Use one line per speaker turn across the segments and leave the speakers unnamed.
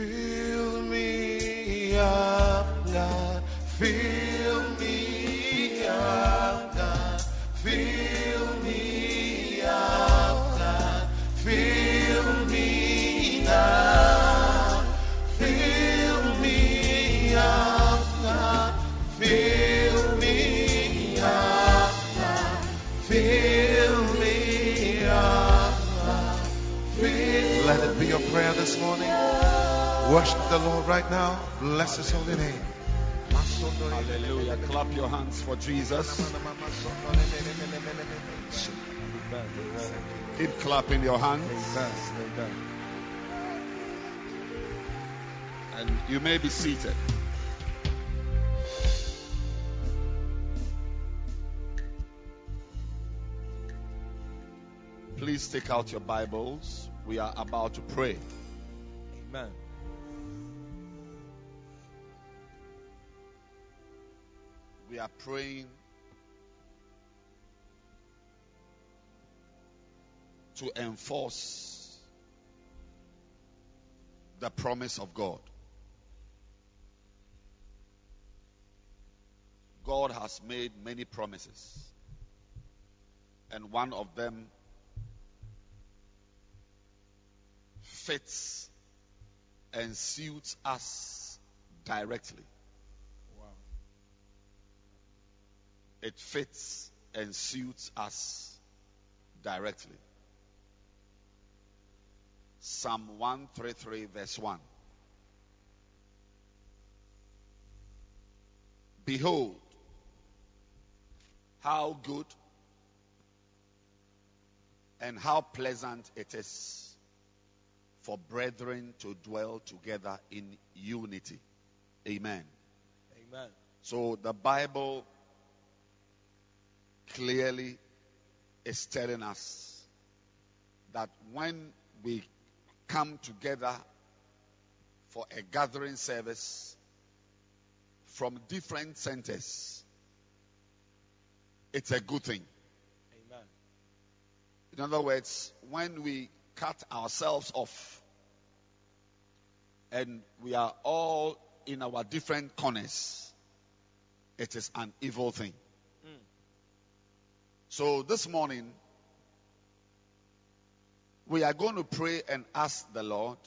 Ogo.
Worship the Lord right now. Bless his holy name.
Hallelujah. Clap your hands for Jesus. Keep clapping your hands. And you may be seated. Please take out your Bibles. We are about to pray.
Amen.
We are praying to enforce the promise of God. God has made many promises, and one of them fits and suits us directly. It fits and suits us directly. Psalm 133, verse 1. Behold, how good and how pleasant it is for brethren to dwell together in unity. Amen.
Amen.
So the Bible clearly is telling us that when we come together for a gathering service from different centers, it's a good thing.
Amen.
In other words, when we cut ourselves off and we are all in our different corners, it is an evil thing. So this morning, we are going to pray and ask the Lord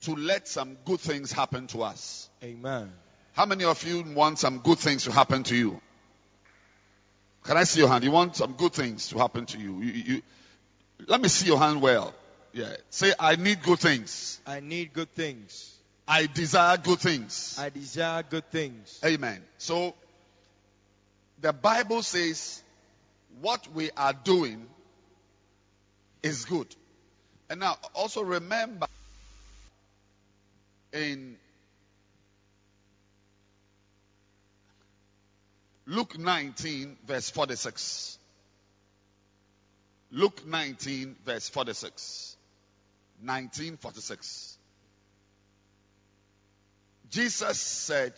to let some good things happen to us.
Amen.
How many of you want some good things to happen to you? Can I see your hand? You want some good things to happen to you? you, you let me see your hand well. Yeah. Say, I need good things.
I need good things.
I desire good things.
I desire good things.
Amen. So, the Bible says what we are doing is good. And now, also remember in Luke 19, verse 46. Luke 19, verse 46. 1946. Jesus said,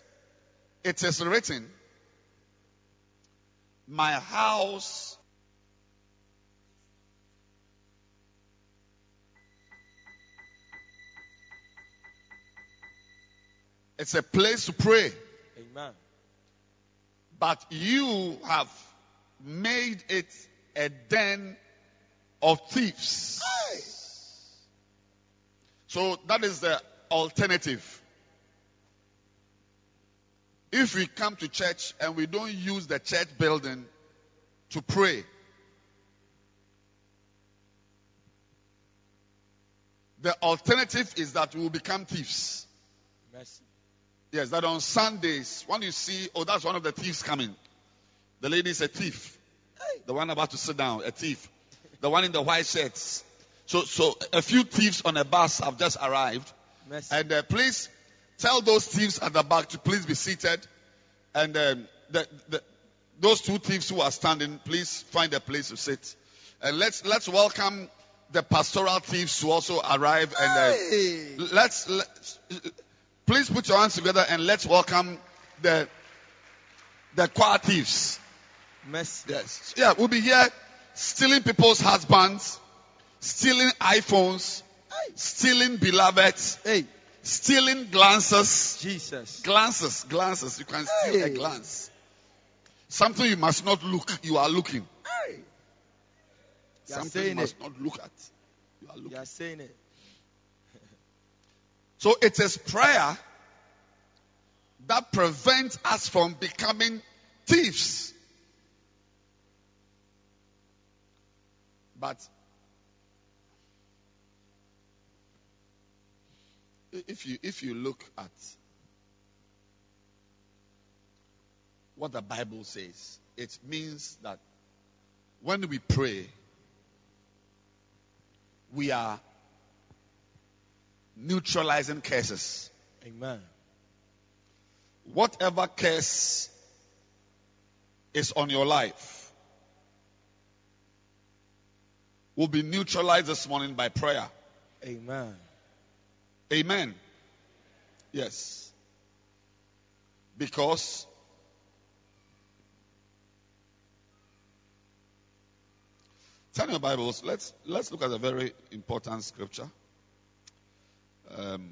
It is written, My house it's a place to pray,
Amen.
but you have made it a den of thieves. So that is the alternative. If we come to church and we don't use the church building to pray, the alternative is that we will become thieves.
Mercy.
Yes, that on Sundays, when you see, oh, that's one of the thieves coming. The lady is a thief. The one about to sit down, a thief. The one in the white shirts. So, so a few thieves on a bus have just arrived.
Mercy.
And uh, please tell those thieves at the back to please be seated. And um, the, the, those two thieves who are standing, please find a place to sit. And let's let's welcome the pastoral thieves who also arrive. And uh,
Hey.
let's, let's please put your hands together and let's welcome the the choir thieves.
Mercy.
Yes. Yeah, we'll be here stealing people's husbands, stealing iPhones, stealing beloveds,
Hey.
Stealing glances.
Jesus.
Glances, glances. You can steal a glance. Something you must not look, you are looking.
Hey. You are
Something you
saying it.
must not look at. You are looking.
You are saying it.
So it is prayer that prevents us from becoming thieves. But if you if you look at what the Bible says, it means that when we pray, we are neutralizing curses.
Amen.
Whatever curse is on your life will be neutralized this morning by prayer.
Amen.
Amen. Yes. Because turn your Bibles. Let's let's look at a very important scripture. Um,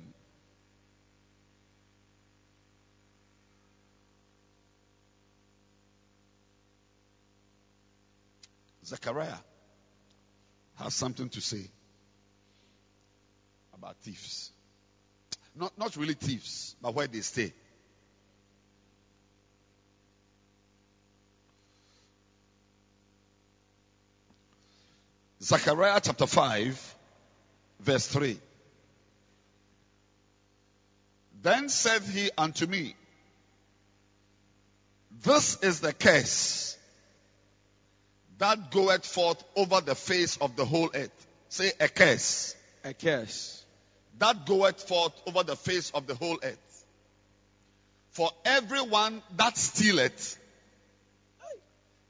Zechariah has something to say about thieves. Not, not really thieves, but where they stay. Zechariah chapter 5, verse 3. Then said he unto me, This is the curse that goeth forth over the face of the whole earth. Say a curse
A curse.
That goeth forth over the face of the whole earth. For everyone that stealeth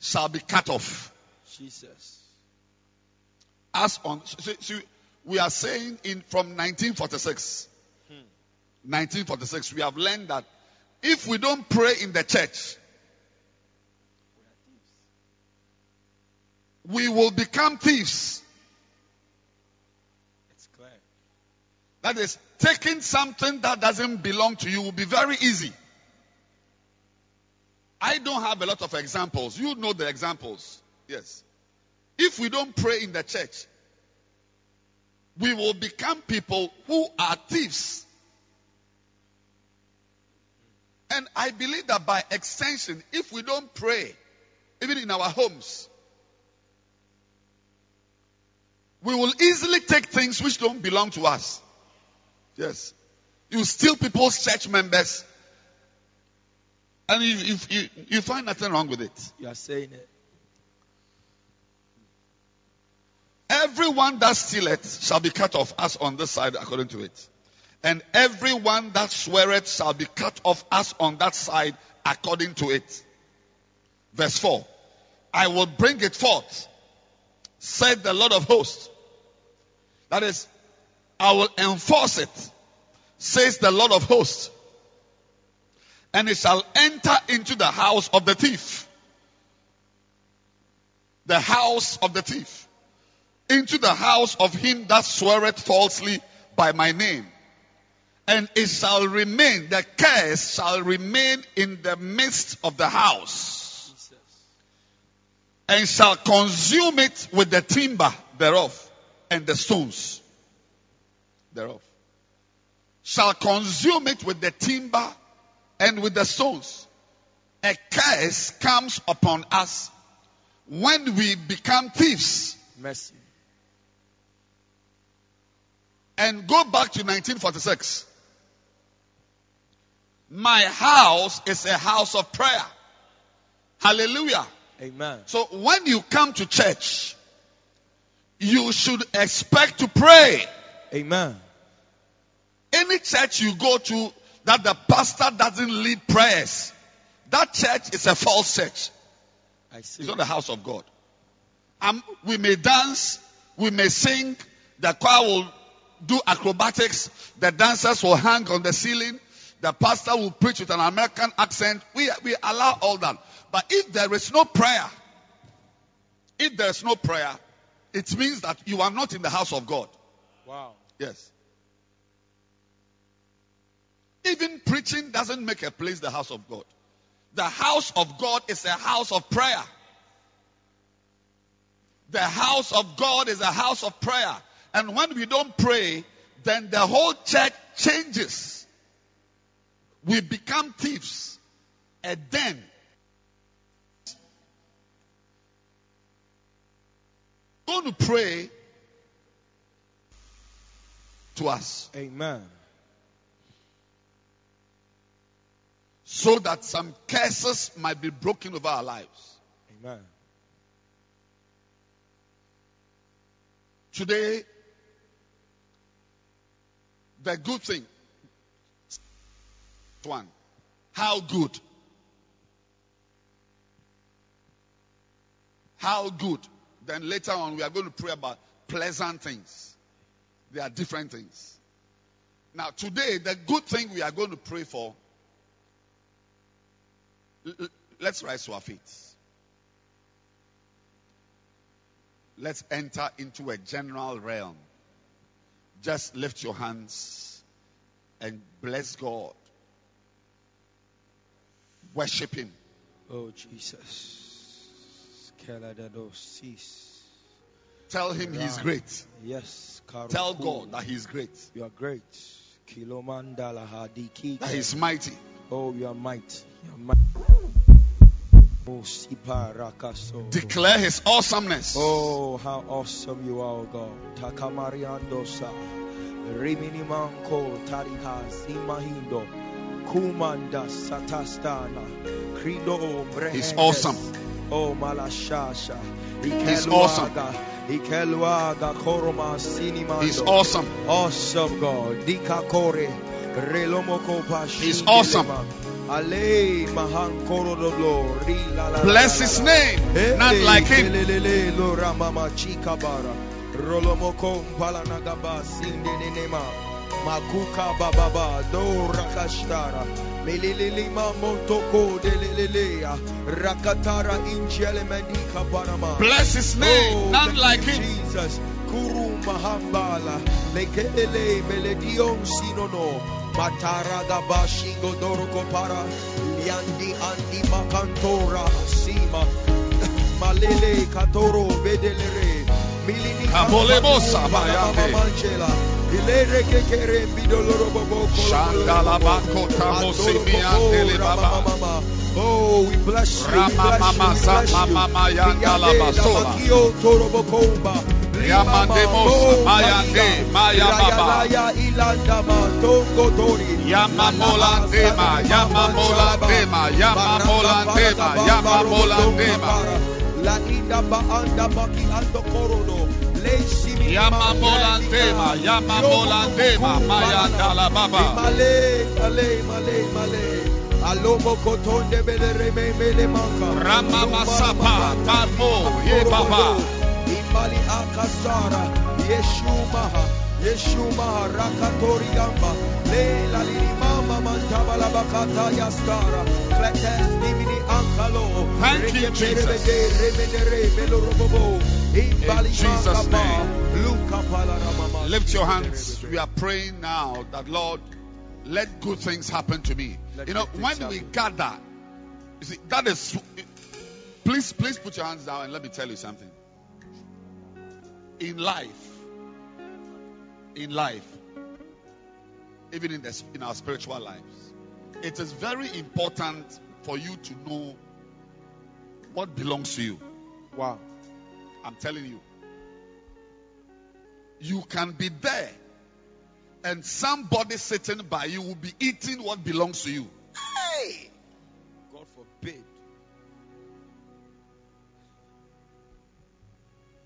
shall be cut off.
Jesus.
As on, so, so we are saying in from 1946, 1946, hmm. we have learned that if we don't pray in the church, we will become thieves.
It's clear.
That is, taking something that doesn't belong to you will be very easy. I don't have a lot of examples. You know the examples. Yes. If we don't pray in the church, we will become people who are thieves. And I believe that by extension, if we don't pray, even in our homes, we will easily take things which don't belong to us. Yes. You steal people's church members, and you, you, you, you find nothing wrong with it.
You are saying it.
Everyone that stealeth shall be cut off, as on this side, according to it. And everyone that sweareth shall be cut off, as on that side, according to it. Verse 4. I will bring it forth, said the Lord of hosts. That is, I will enforce it, says the Lord of hosts. And it shall enter into the house of the thief. The house of the thief into the house of him that sweareth falsely by my name. And it shall remain, the curse shall remain in the midst of the house, and shall consume it with the timber thereof and the stones thereof. shall consume it with the timber and with the stones. A curse comes upon us when we become thieves.
Mercy.
And go back to 1946. My house is a house of prayer. Hallelujah.
Amen.
So when you come to church, you should expect to pray.
Amen.
Any church you go to that the pastor doesn't lead prayers, that church is a false church.
I see.
It's not the house of God. Um, we may dance, we may sing, the choir will do acrobatics, the dancers will hang on the ceiling, the pastor will preach with an American accent. We, we allow all that. But if there is no prayer, if there is no prayer, it means that you are not in the house of God.
Wow.
Yes. Even preaching doesn't make a place the house of God. The house of God is a house of prayer. The house of God is a house of prayer. And when we don't pray, then the whole church changes. We become thieves. And then going to pray to us
Amen.
so that some curses might be broken over our lives.
Amen.
Today, the good thing. One, how good. How good. Then later on, we are going to pray about pleasant things. They are different things. Now, today, the good thing we are going to pray for. Let's rise to our feet. Let's enter into a general realm. Just lift your hands and bless God. Worship Him.
Oh, Jesus.
Tell Him He's great.
Yes.
Tell God that He's great,
You are great. Kilomandala hadiki.
that He's mighty.
Oh, you are mighty. You are mighty. Oh.
Declare His awesomeness.
Oh, how awesome you are, oh God. Takamariandosa. Rimini manko tariha simahindo. Kumanda satastana. Krido.
He's awesome.
Oh, malashasha.
He's awesome.
Ikeluaga koroma sinimando.
He's awesome.
Awesome God. Dikakore. Relomoko pashi.
He's awesome. Bless His name. Not like Him.
Lelelele lo ramama chikabara. Rolomoko mpalanagaba sindenenema. Makuka bababa do rakashtara. Melelele mamotoko delelelea. Rakatara injele medika parama.
Bless His name.
Oh,
Not
thank
like Him.
Jesus. Kuru mahambala. Lekelele meledion sinono. Mataraga bashingo doroko para. Liandi andi makantora sima. Malele katoro vedelere. Milini
Kabolebosa bayande.
Mama manchela. Ilere kekere bidoloro bobo kolo
Shandala
kolo
bako
bobo.
tamosi
Adoro
miandele
bobo,
baba.
rama mama. Oh, we bless you. We bless you. We
sa
bless you.
mama yandala
Riyade,
basola.
Damakio, Torobokomba.
Yamande
Rimama,
mosa,
Mo,
mayande,
Malida,
maya baba.
Rayalaya, Ilandama, Tongo Tori.
Yamamola dema, Yamamola dema, Yamamola dema, Yamamola dema.
La inda ba anda baki ando korodo. Le simi
Yamamola dema, Yamamola dema, maya dala baba.
Male, male, male, male. Alomo kotonde bele reme mele manka.
Rama masapa, parmo, ye baba.
Imali akasara, Yeshumaha, Yeshumaha, Rakatori Yamba, Leila Lili Mama Mantabala Bakata Yaskara, Kletes
Thank you, Jesus.
Imbali
Jesus' name. Lift your hands. We are praying now that Lord, let good things happen to me.
Let
You know, when we
happen.
gather, you see, that is. Please, please put your hands down and let me tell you something. In life, in life, even in, the, in our spiritual lives. It is very important for you to know what belongs to you.
Wow.
I'm telling you. You can be there, and somebody sitting by you will be eating what belongs to you.
Hey! God forbid.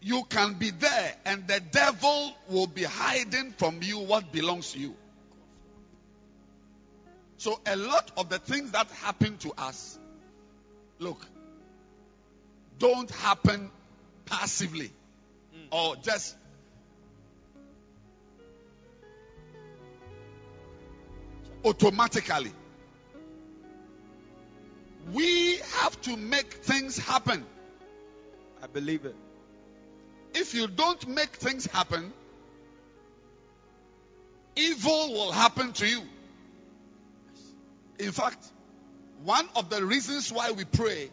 You can be there, and the devil will be hiding from you what belongs to you. So, a lot of the things that happen to us, look, don't happen passively hmm. or just automatically. We have to make things happen.
I believe it.
If you don't make things happen, evil will happen to you. In fact, one of the reasons why we pray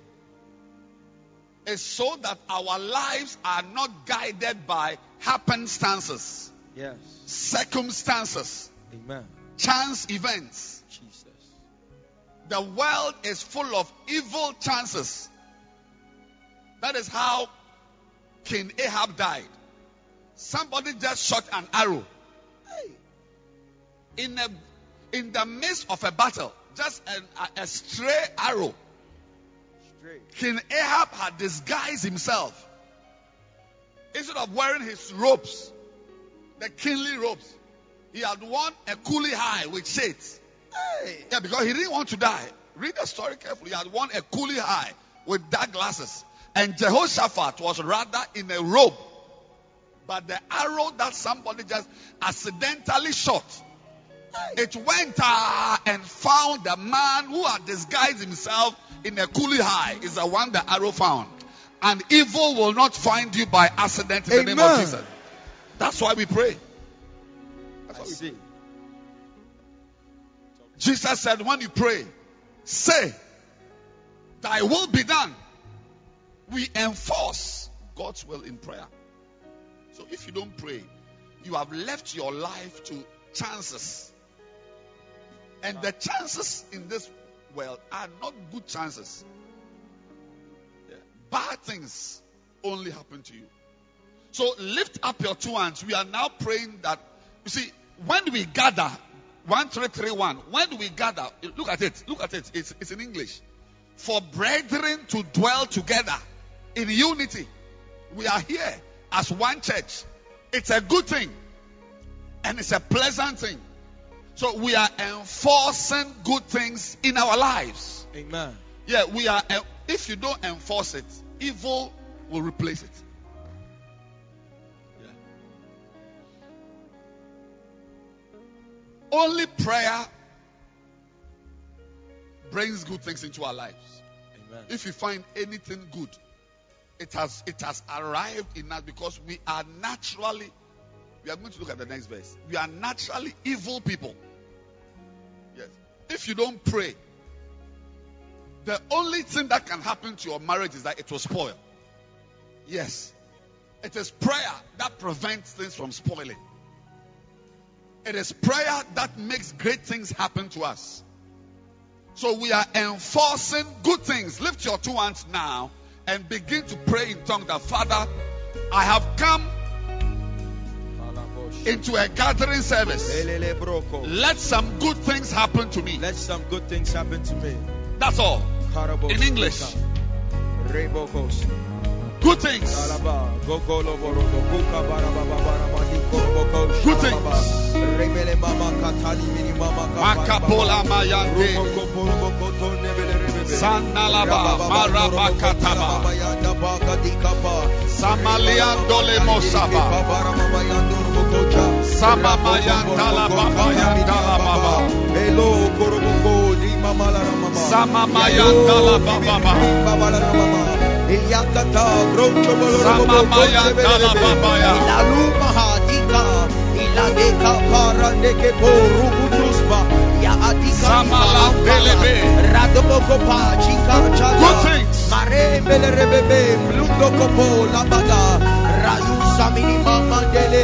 is so that our lives are not guided by happenstances,
Yes.
circumstances,
Amen.
chance events.
Jesus.
The world is full of evil chances. That is how King Ahab died. Somebody just shot an arrow. In a in the midst of a battle, just an, a, a stray arrow. King Ahab had disguised himself. Instead of wearing his robes, the kingly robes, he had worn a coolie high with shades.
Hey!
Yeah, because he didn't want to die. Read the story carefully. He had worn a coolie high with dark glasses. And Jehoshaphat was rather in a robe. But the arrow that somebody just accidentally shot, it went uh, and found the man who had disguised himself in a coolie high, is the one the arrow found. And evil will not find you by accident in the name of Jesus. That's why we pray. That's
I
why we
see.
Jesus said, when you pray, say, Thy will be done. We enforce God's will in prayer. So if you don't pray, you have left your life to chances. And the chances in this world are not good chances. Bad things only happen to you. So lift up your two hands. We are now praying that, you see, when we gather, 1331, when we gather, look at it, look at it, it's, it's in English. For brethren to dwell together in unity. We are here as one church. It's a good thing. And it's a pleasant thing. So we are enforcing good things in our lives.
Amen.
Yeah, we are. If you don't enforce it, evil will replace it. Yeah. Only prayer brings good things into our lives.
Amen.
If you find anything good, it has it has arrived in us because we are naturally. We are going to look at the next verse. We are naturally evil people. If you don't pray, the only thing that can happen to your marriage is that it will spoil. Yes. It is prayer that prevents things from spoiling. It is prayer that makes great things happen to us. So we are enforcing good things. Lift your two hands now and begin to pray in tongues that Father, I have come into a gathering service. Let some good things happen to me.
Let some good things happen to me.
That's all. In English.
Rebokos.
Good things.
Alaba. Gogolo borobo. Buka baraba baraba. Dikorobokos.
Good things.
Alaba. Rebele mama katali mini mama kapara
Makapola
baba.
mayande.
Rumoko poroboko to nebele rebebe.
Sanalaba marabakataba.
Rabayanda baka dikapa.
Samaliandole mosaba. Sama mayandala baba yandala baba.
Hello, koroboko di mama la mama.
Sama mayandala baba.
Iyakata groncho bolo
Sama mayandala baba ya.
Ilaluma hadika iladeka para neke poru kutusba ya adika
Sama la belebe.
radoboko pa chika chaka
Good things.
mare mlundo kopo labaga rayu samini mama dele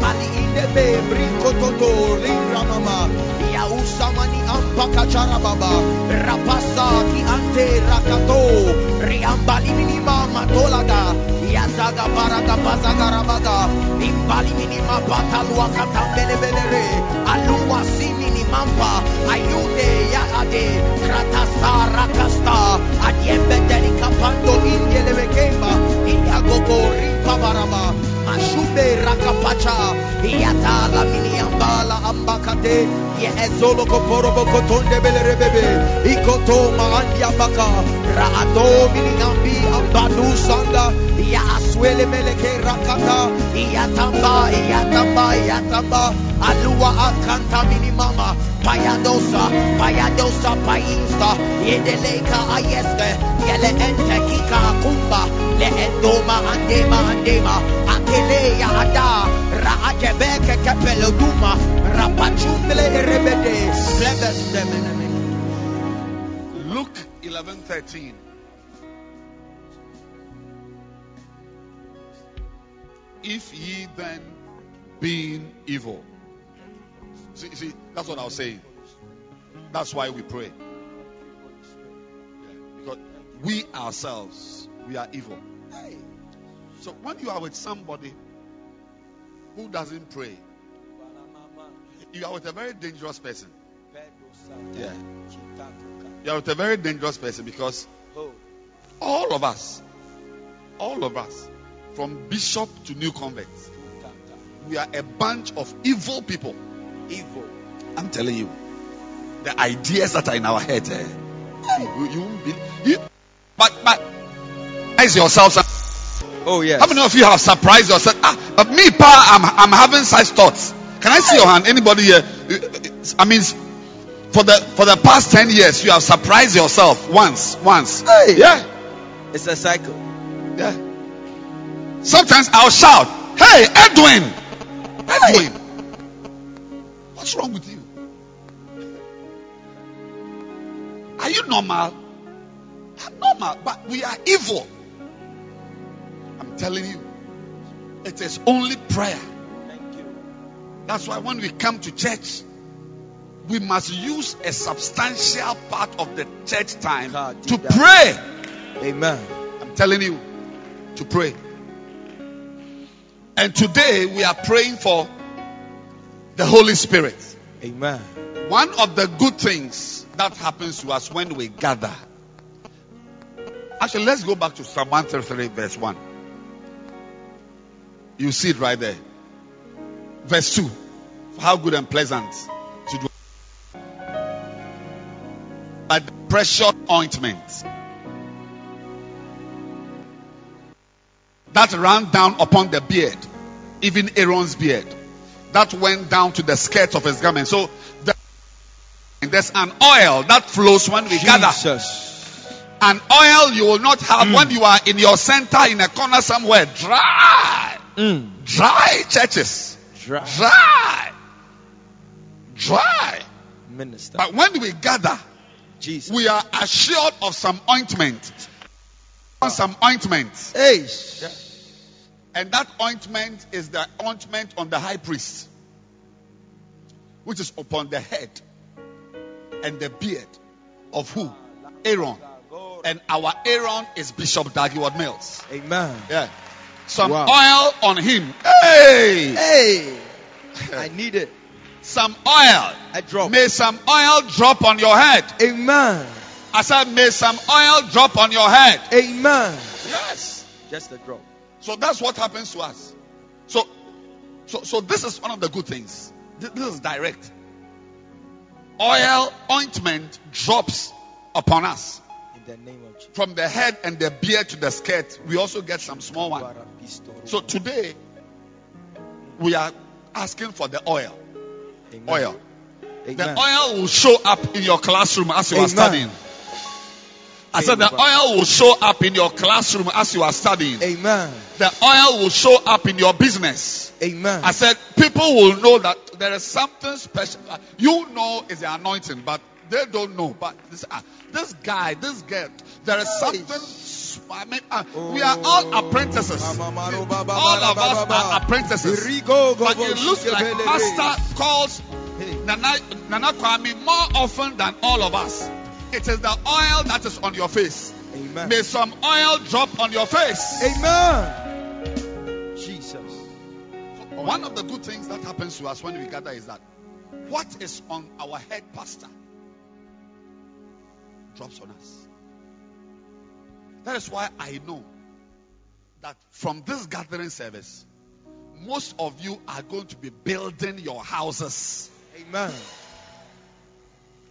Mali indebe brinko toto lingra mama. Ya usamani ampaka charababa. Rapasa ki ante rakato. Riambali minima matolaga. Ya zaga baraga bazaga rabaga. Imbali minima batalua katambele belere. Alua simini mampa. Ayude ya ade. Ratasta rakasta. Adiembe delika pando indele bekemba. Iyagogo rimpa barama. Mashube rakapacha. Iyata la mini ambala ambakate. Ye ezolo koporo bokotonde belere bebe. Ikoto maandia baka. Raato mini ambi ambadu sanda. Ya aswele meleke rakata. Iyatamba, iyatamba, iyatamba. Alua akanta mini mama. Payadosa, payadosa, painsta. Yedeleka ayeste. Yele ente kika kumba. Le endoma andema andema. Akele ya ada. Raajebeke kepele duma. Rapachumble rebede.
Luke 11:13. If ye then being evil. See, see, that's what I was saying. That's why we pray. Because we ourselves, we are evil. So when you are with somebody who doesn't pray, you are with a very dangerous person. Yeah. You are with a very dangerous person because all of us, all of us, from bishop to new converts, we are a bunch of evil people.
Evil.
I'm telling you, the ideas that are in our head, eh, you, you won't be, you, but but, as yourselves.
Oh yes.
How many of you have surprised yourself? Ah, but me, pa, I'm I'm having such thoughts. Can I see your hand? Anybody here? I mean, for the for the past ten years, you have surprised yourself once, once.
Hey.
Yeah,
It's a cycle.
yeah. Sometimes I'll shout, "Hey, Edwin, Edwin, what's wrong with you? Are you normal? I'm normal, but we are evil. I'm telling you, it is only prayer.
Thank you.
That's why when we come to church, we must use a substantial part of the church time
God,
to
that.
pray.
Amen.
I'm telling you to pray. And today we are praying for the Holy Spirit.
Amen.
One of the good things that happens to us when we gather. Actually, let's go back to Psalm 133, verse 1. You see it right there. Verse 2. How good and pleasant to do. But the precious ointment that ran down upon the beard, even Aaron's beard, that went down to the skirt of his garment. So the, there's an oil that flows when we gather.
Jesus.
An oil you will not have mm. when you are in your center in a corner somewhere. Dry.
Mm.
Dry churches.
Dry.
Dry. Dry.
Minister.
But when we gather,
Jesus.
we are assured of some ointment. Some ointment.
Hey.
And that ointment is the ointment on the high priest, which is upon the head and the beard of who? Aaron. And our Aaron is Bishop Dag Heward-Mills.
Amen.
Yeah. Some
Wow.
oil on him. Hey!
Hey. I need it.
Some oil.
I drop.
May some oil drop on your head.
Amen.
I said, may some oil drop on your head.
Amen.
Yes.
Just a drop.
So that's what happens to us. So, so, so this is one of the good things. Th- This is direct. Oil ointment drops upon us
In the name of Jesus.
from the head and the beard to the skirt. We also get some small one. So today we are asking for the oil.
Amen.
Oil. The oil will show up in your classroom as you are studying. I said the oil will show up in your classroom as you are studying.
Amen.
The oil will show up in your business.
Amen.
I said people will know that there is something special. You know is the anointing, but they don't know. But this, uh, this guy, this girl, there is something. I mean, uh, we are all apprentices. All of us are apprentices. But it looks like Pastor calls Nana, Nana Kwame more often than all of us. It is the oil that is on your face.
Amen.
May some oil drop on your face.
Amen. Jesus.
One of the good things that happens to us when we gather is that what is on our head pastor drops on us. That is why I know that from this gathering service, most of you are going to be building your houses.
Amen.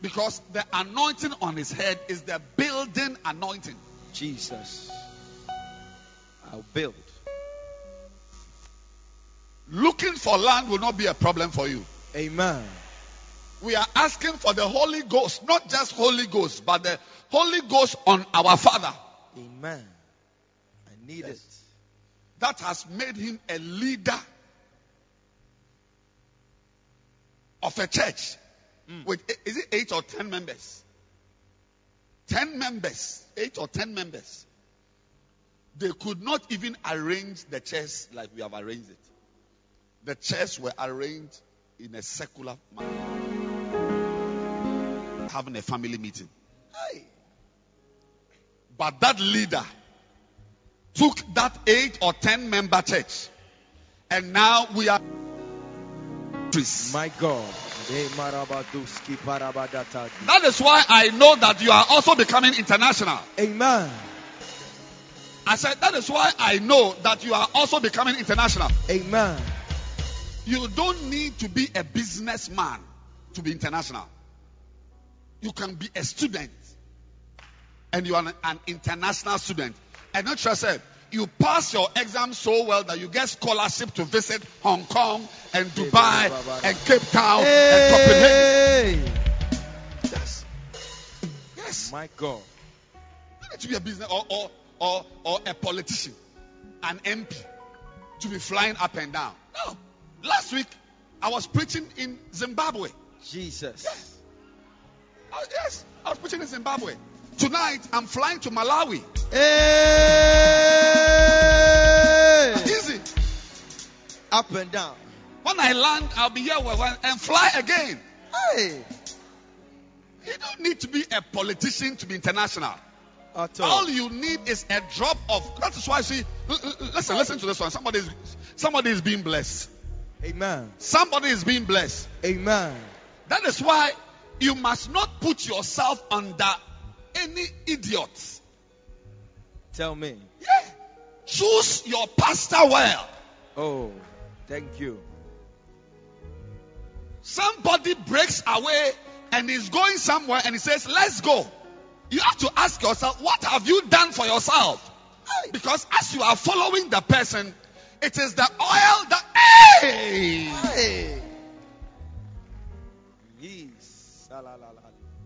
Because the anointing on his head is the building anointing.
Jesus. I'll build.
Looking for land will not be a problem for you.
Amen.
We are asking for the Holy Ghost, not just Holy Ghost, but the Holy Ghost on our Father.
Amen. I need it.
That has made him a leader of a church hmm. with is it eight or ten members? Ten members, eight or ten members. They could not even arrange the chairs like we have arranged it. The chairs were arranged in a secular manner. Having a family meeting.
Hey.
But that leader took that eight or ten member church. And now we are.
My God. De marabaduski parabadata.
That is why I know that you are also becoming international.
Amen.
I said, that is why I know that you are also becoming international.
Amen.
You don't need to be a businessman to be international. You can be a student and you are an, an international student. And not just said, you pass your exam so well that you get scholarship to visit Hong Kong and Dubai and Cape Town and Copenhagen. Yes. Yes.
My God.
You need to be a business or, or, or, or a politician, an MP, to be flying up and down. No. Last week, I was preaching in Zimbabwe.
Jesus.
Oh, yes, I was preaching in Zimbabwe. Tonight, I'm flying to Malawi.
Hey.
Easy.
Up and down.
When I land, I'll be here and fly again.
Hey.
You don't need to be a politician to be international.
At all.
All you need is a drop of. That is why, see, listen, listen to this one. Somebody is, somebody is being blessed.
Amen.
Somebody is being blessed.
Amen.
That is why you must not put yourself under any idiot.
Tell me.
Yeah. Choose your pastor well.
Oh, thank you.
Somebody breaks away and is going somewhere and he says, Let's go. You have to ask yourself, What have you done for yourself? Because as you are following the person, it is the oil that. Hey!
Hey.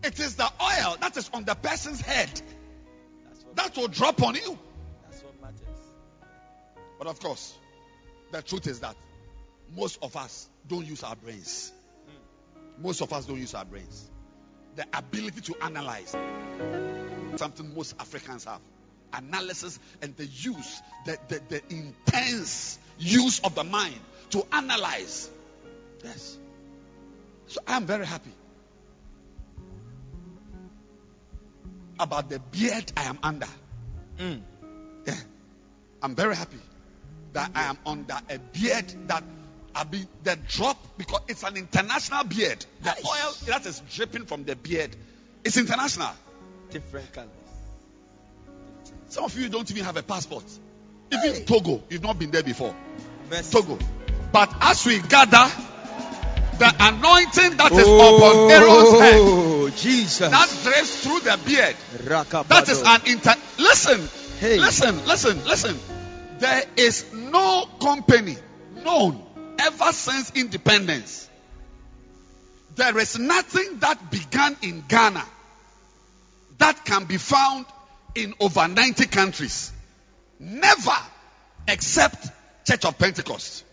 It is the oil that is on the person's head that will drop on you.
that's what matters.
But of course, the truth is that most of us don't use our brains. Most of us don't use our brains. The ability to analyze something most Africans have. Analysis and the use, the, the, the intense use of the mind to analyze. Yes. So I'm very happy about the beard I am under.
Mm.
Yeah. I'm very happy that I am under a beard that I be the drop because it's an international beard. The
Nice.
oil that is dripping from the beard is international.
Different colors.
Some of you don't even have a passport. Even Togo, you've not been there before.
Mercy.
Togo. But as we gather, the anointing that is upon oh, Aaron's head,
Oh, Jesus.
that drips through the beard,
Rakabado.
that is an inter. Listen,
Hey.
listen, listen, listen. There is no company known ever since independence. There is nothing that began in Ghana that can be found in over 90 countries. Never except Church of Pentecost.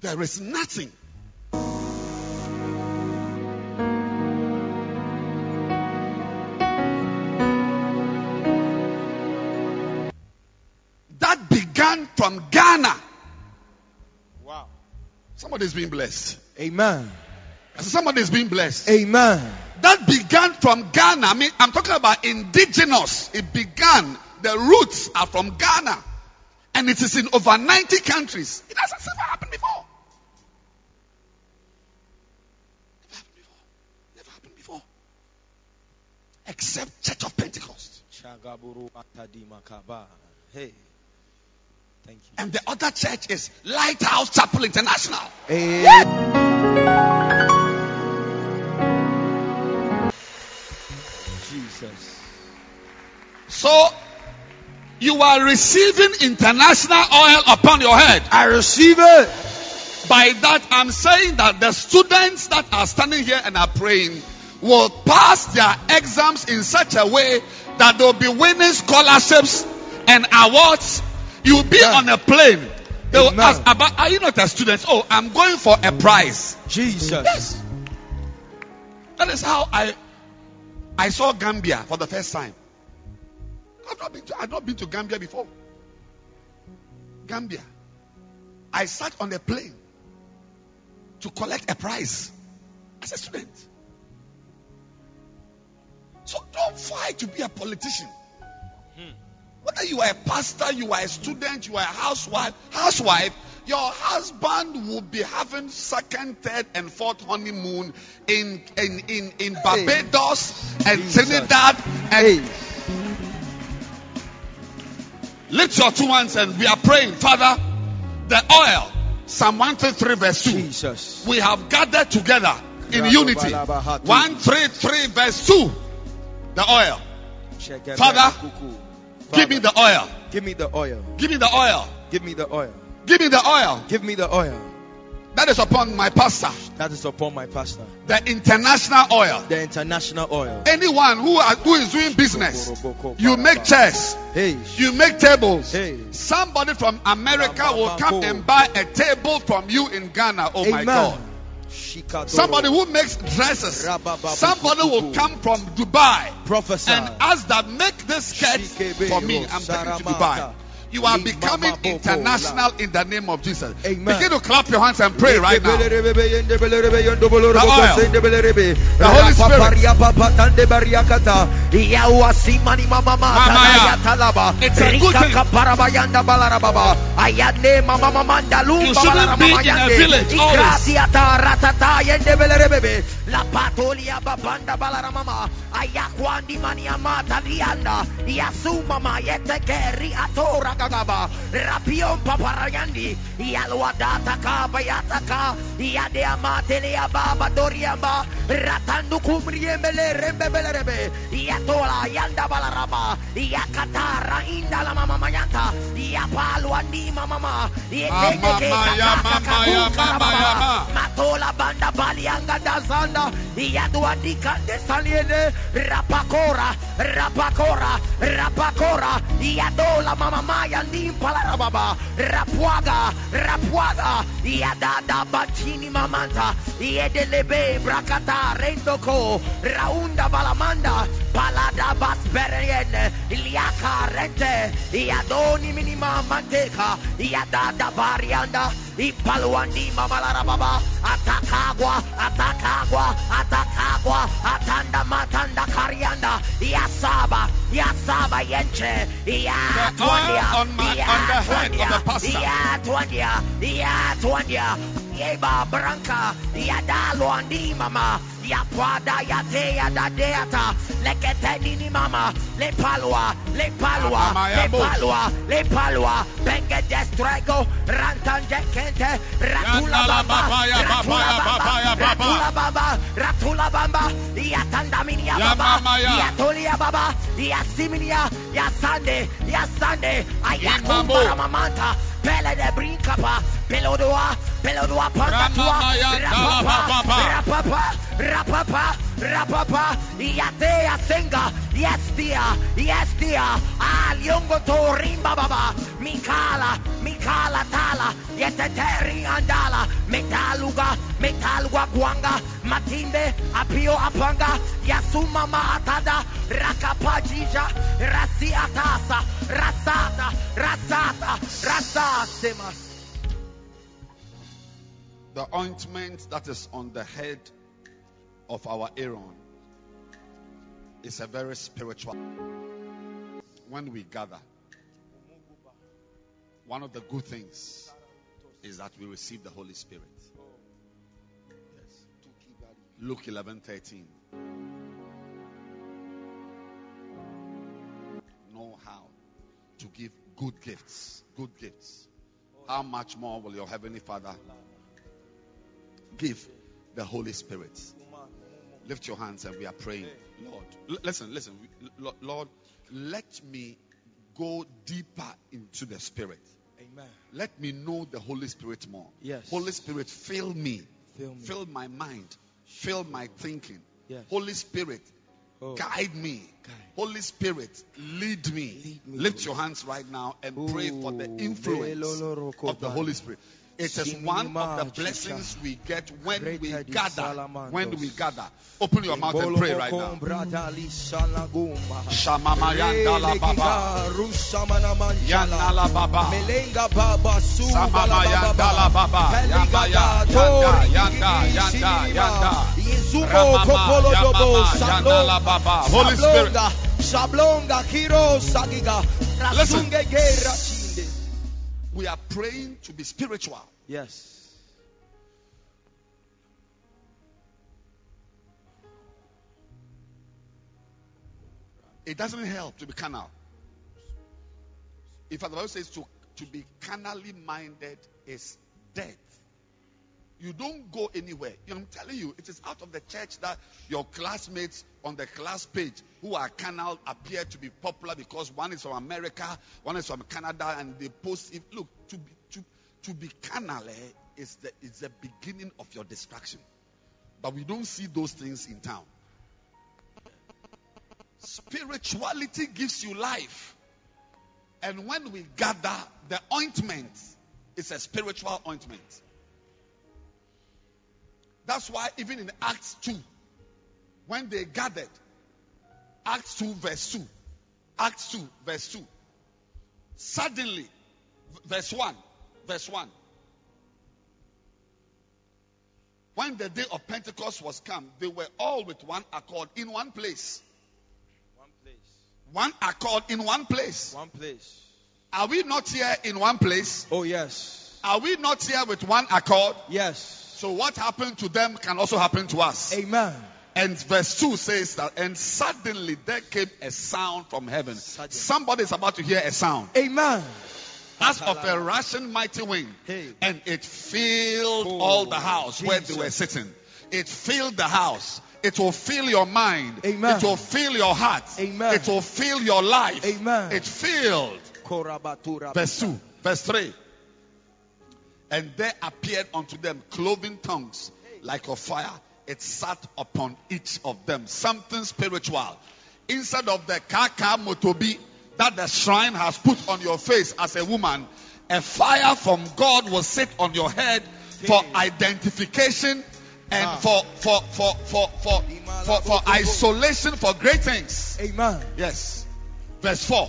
There is nothing. That began from Ghana.
Wow.
Somebody's being blessed.
Amen.
Somebody's being blessed.
Amen.
That began from Ghana. I mean, I'm talking about indigenous. It began. The roots are from Ghana. And it is in over 90 countries. It hasn't ever happened before. Never happened before. Never happened before. Except Church of Pentecost.
Hey. Thank you.
And the other church is Lighthouse Chapel International.
Jesus.
So, you are receiving international oil upon your head.
I receive it.
By that, I'm saying that the students that are standing here and are praying will pass their exams in such a way that they'll be winning scholarships and awards. You'll be on a plane. They will
Amen.
ask about, are you not a student? Oh, I'm going for a prize.
Jesus.
Yes. That is how I I saw Gambia for the first time. I've not been to, I've not been to Gambia before. Gambia. I sat on a plane to collect a prize as a student. So don't fight to be a politician. Hmm. Whether you are a pastor, you are a student, you are a housewife, housewife, your husband will be having second, third, and fourth honeymoon in in in, in Barbados and
Jesus.
Trinidad and
Hey.
lift your two hands and we are praying, Father, the oil, Psalm 133 verse 2.
Jesus.
We have gathered together in
Rago
unity.
balabahatu.
133 verse 2. The oil. Father, Give me the oil.
Give me the oil.
Give me the oil.
Give me the oil.
Give me the oil.
Give me the oil.
That is upon my pastor.
That is upon my pastor.
The international oil.
The international oil.
Anyone who, are, who is doing business, you make chairs,
Hey.
you make tables.
Hey.
Somebody from America will come and buy a table from you in Ghana. Oh my God. Somebody who makes dresses. Somebody will come from Dubai and ask that make this skirt for me. I'm taking to Dubai. You are becoming international in the name of Jesus.
Amen.
Begin to clap your hands and pray right now.
The
oil.
The
Holy Spirit. It's a good thing. You shouldn't be in a village always.
La patolia babanda balaramama ayakwandi maniamata lianda yasuma mayete atora gagaba rapion paparayandi yalwadata kaba yataka yade amatele doriamba ratandu kumriembele rembebele yatola yanda balaraba yakatara inda mama mayanta yapalwandi mama matola banda balianga dazanda yaduandika desaliene rapakora rapakora rapakora yadola mama maya ndimpala rababa rapwaga rapwaga yadada bachini mamanta yedelebe brakata rendoko raunda balamanda palada basberene iliaka rente yadoni minima manteka yadada varianda ipaluandi mamalarababa atakagwa atakagwa atakagwa atanda matanda karianda yasaba yasaba yenche ya
The oil on my- on head of the pastor.
ya twandia ya twandia yeba branca ya dalwandi mama ya prada ya te ya da deata lekete nini mama le palwa le
ya
le palwa le benge destrego rantanje kente ratula
baba, ya baba, ya baba, baba.
ratula bamba ratula bamba. Ya tandamini ya
Ya
baba
ya.
toli ya baba ya siminia ya sande ya sande
Imambo.
ayakumbara mamanta pele de brinkapa pelodoa pelodoa pantatua
Ramama, ya, dala,
rapapa rapapa rapapa
Rapapa, Yatea Senga, yes dear, yes dear, Aliongo Torimba Baba, Mikala, Mikala Tala, Yeteteri Andala, Metaluga, Metalwa Guanga, Matimbe, Apio Apanga, Yasuma Maatada, Rakapajija, Rasiatasa, Rasata, Rasata, Rasasemas.
The ointment that is on the head of our Aaron is a very spiritual. When we gather, one of the good things is that we receive the Holy Spirit. Yes. Luke 11 13. Know how to give good gifts. Good gifts. How much more will your Heavenly Father give the Holy Spirit? Lift your hands and we are praying. Lord, l- listen, listen. Lo- Lord, let me go deeper into the Spirit.
Amen.
Let me know the Holy Spirit more.
Yes.
Holy Spirit, fill me.
Fill me.
Fill my mind. Fill my thinking.
Yes.
Holy Spirit,
Oh.
guide me.
Guide.
Holy Spirit, lead me.
Lead me,
Lift your hands right now and pray for the influence of the. Holy Spirit. It is one of the blessings we get when we gather. When we gather. Open your mouth and pray right now. Shamama baba. Yandala baba.
Melenga baba su
baba. Yamba yanda, yanda, yanda, yanda.
Yezumo kopolo dobo
yamama. Holy Spirit.
Sablonga sagiga. Rasunge gera.
We are praying to be spiritual.
Yes.
It doesn't help to be carnal. If the Bible says to, to be carnally minded is death. You don't go anywhere. I'm telling you, it is out of the church that your classmates on the class page who are carnal appear to be popular because one is from America, one is from Canada, and they post. If, look, to be to, to be carnal eh, is the is the beginning of your destruction. But we don't see those things in town. Spirituality gives you life. And when we gather, the ointment is a spiritual ointment. That's why even in Acts 2, when they gathered, Acts 2, verse 2, Acts 2, verse 2, suddenly, verse 1, verse 1, when the day of Pentecost was come, they were all with one accord in one place.
One place.
One accord in one place.
One place.
Are we not here in one place?
Oh yes.
Are we not here with one accord?
Yes.
So what happened to them can also happen to us.
Amen.
And verse 2 says that, and suddenly there came a sound from heaven.
Suddenly.
Somebody is about to hear a sound.
Amen.
As of a rushing mighty wind.
Hey.
And it filled
Oh,
all the house where they were sitting. It filled the house. It will fill your mind.
Amen.
It will fill your heart.
Amen.
It will fill your life.
Amen.
It filled. Verse 2, verse 3. And there appeared unto them cloven tongues like of fire. It sat upon each of them. Something spiritual. Instead of the kaka motobi that the shrine has put on your face as a woman, a fire from God will sit on your head for identification and
Ah.
for, for, for, for, for, for, for isolation for great things.
Amen.
Yes. Verse 4.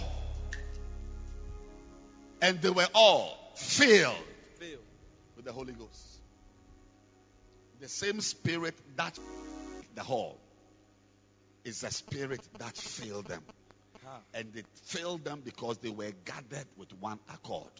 And they were all filled with the Holy Ghost. The same spirit that the hall is the spirit that filled them. And it filled them because they were gathered with one accord.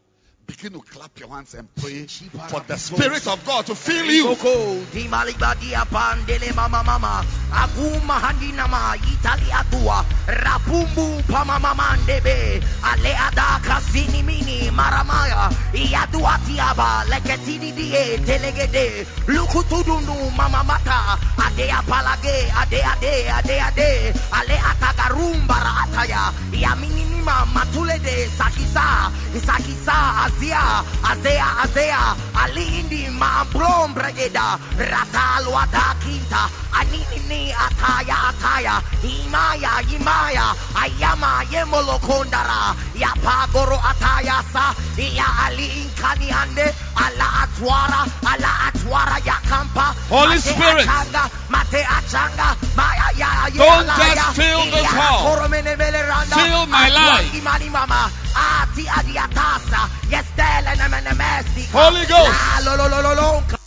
Begin to clap your hands and pray for the Spirit of God to fill you.
Koko di malibadia pandele mama mama aguma handina itali atua rapumbu pama mama ale ada kasini mini maramaya. Iadua tiaba leketini die telegede. Lukutudunu mama mata ade ade ade ade ade ale atagaru rumbara ataya. Yaminima matule de sakisa. Sakisa azia azea azea alindi mambrom bregeda ratalo atakita anini ataya ataya imaya imaya ayama yemolo kondara yapagoro ataya sa ya ali inkani ande ala atwara ala atwara yakampa
Holy Spirit.
mate achanga, maya ya
Don't just fill this hall.
koromene mele randa,
Fill my life.
imani mama, ati adiatasa, yestele nemene mesti.
Holy Ghost.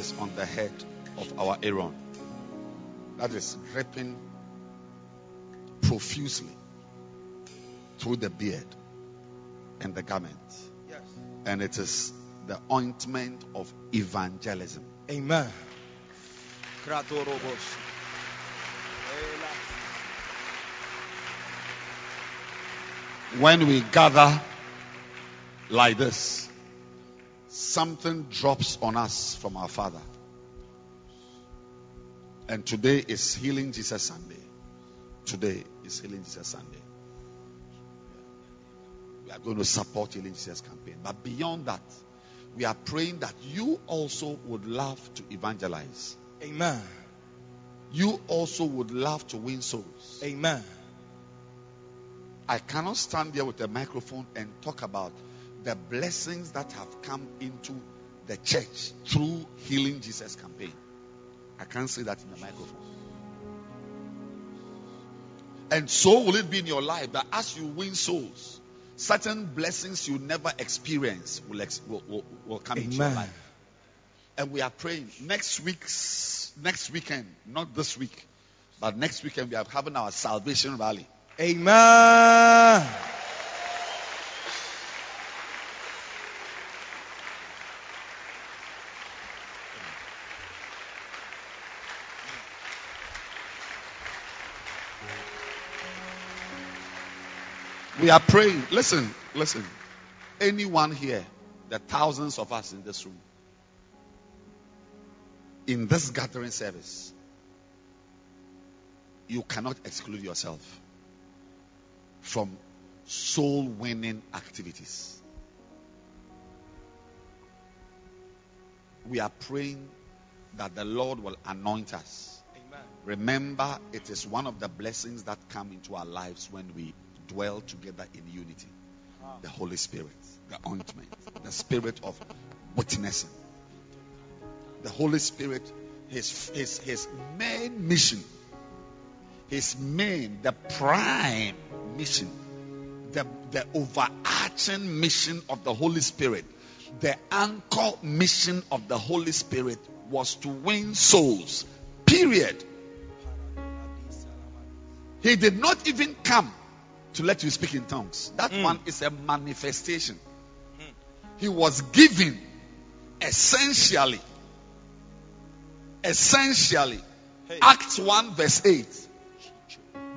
Is on the head of our Aaron. That is dripping profusely through the beard and the garment.
Yes.
And it is the ointment of evangelism.
Amen.
When we gather like this, something drops on us from our Father. And today is Healing Jesus Sunday. Today is Healing Jesus Sunday. We are going to support Healing Jesus campaign. But beyond that, we are praying that you also would love to evangelize.
Amen.
You also would love to win souls.
Amen.
I cannot stand there with a microphone and talk about the blessings that have come into the church through Healing Jesus campaign. I can't say that in the microphone. And so will it be in your life that as you win souls, certain blessings you never experience will, ex- will, will, will come into your life. And we are praying next week's next weekend, not this week, but next weekend we are having our salvation rally.
Amen.
We are praying. Listen, listen. Anyone here, the thousands of us in this room, in this gathering service, you cannot exclude yourself from soul winning activities. We are praying that the Lord will anoint us.
Amen.
Remember, it is one of the blessings that come into our lives when we dwell together in unity. The Holy Spirit, the ointment, the spirit of witnessing. The Holy Spirit, his, his, his main mission, his main, the prime mission, the, the overarching mission of the Holy Spirit, the anchor mission of the Holy Spirit was to win souls. Period. He did not even come to let you speak in tongues. That
Mm.
one is a manifestation. He was given essentially, essentially,
Hey.
Acts 1 verse 8.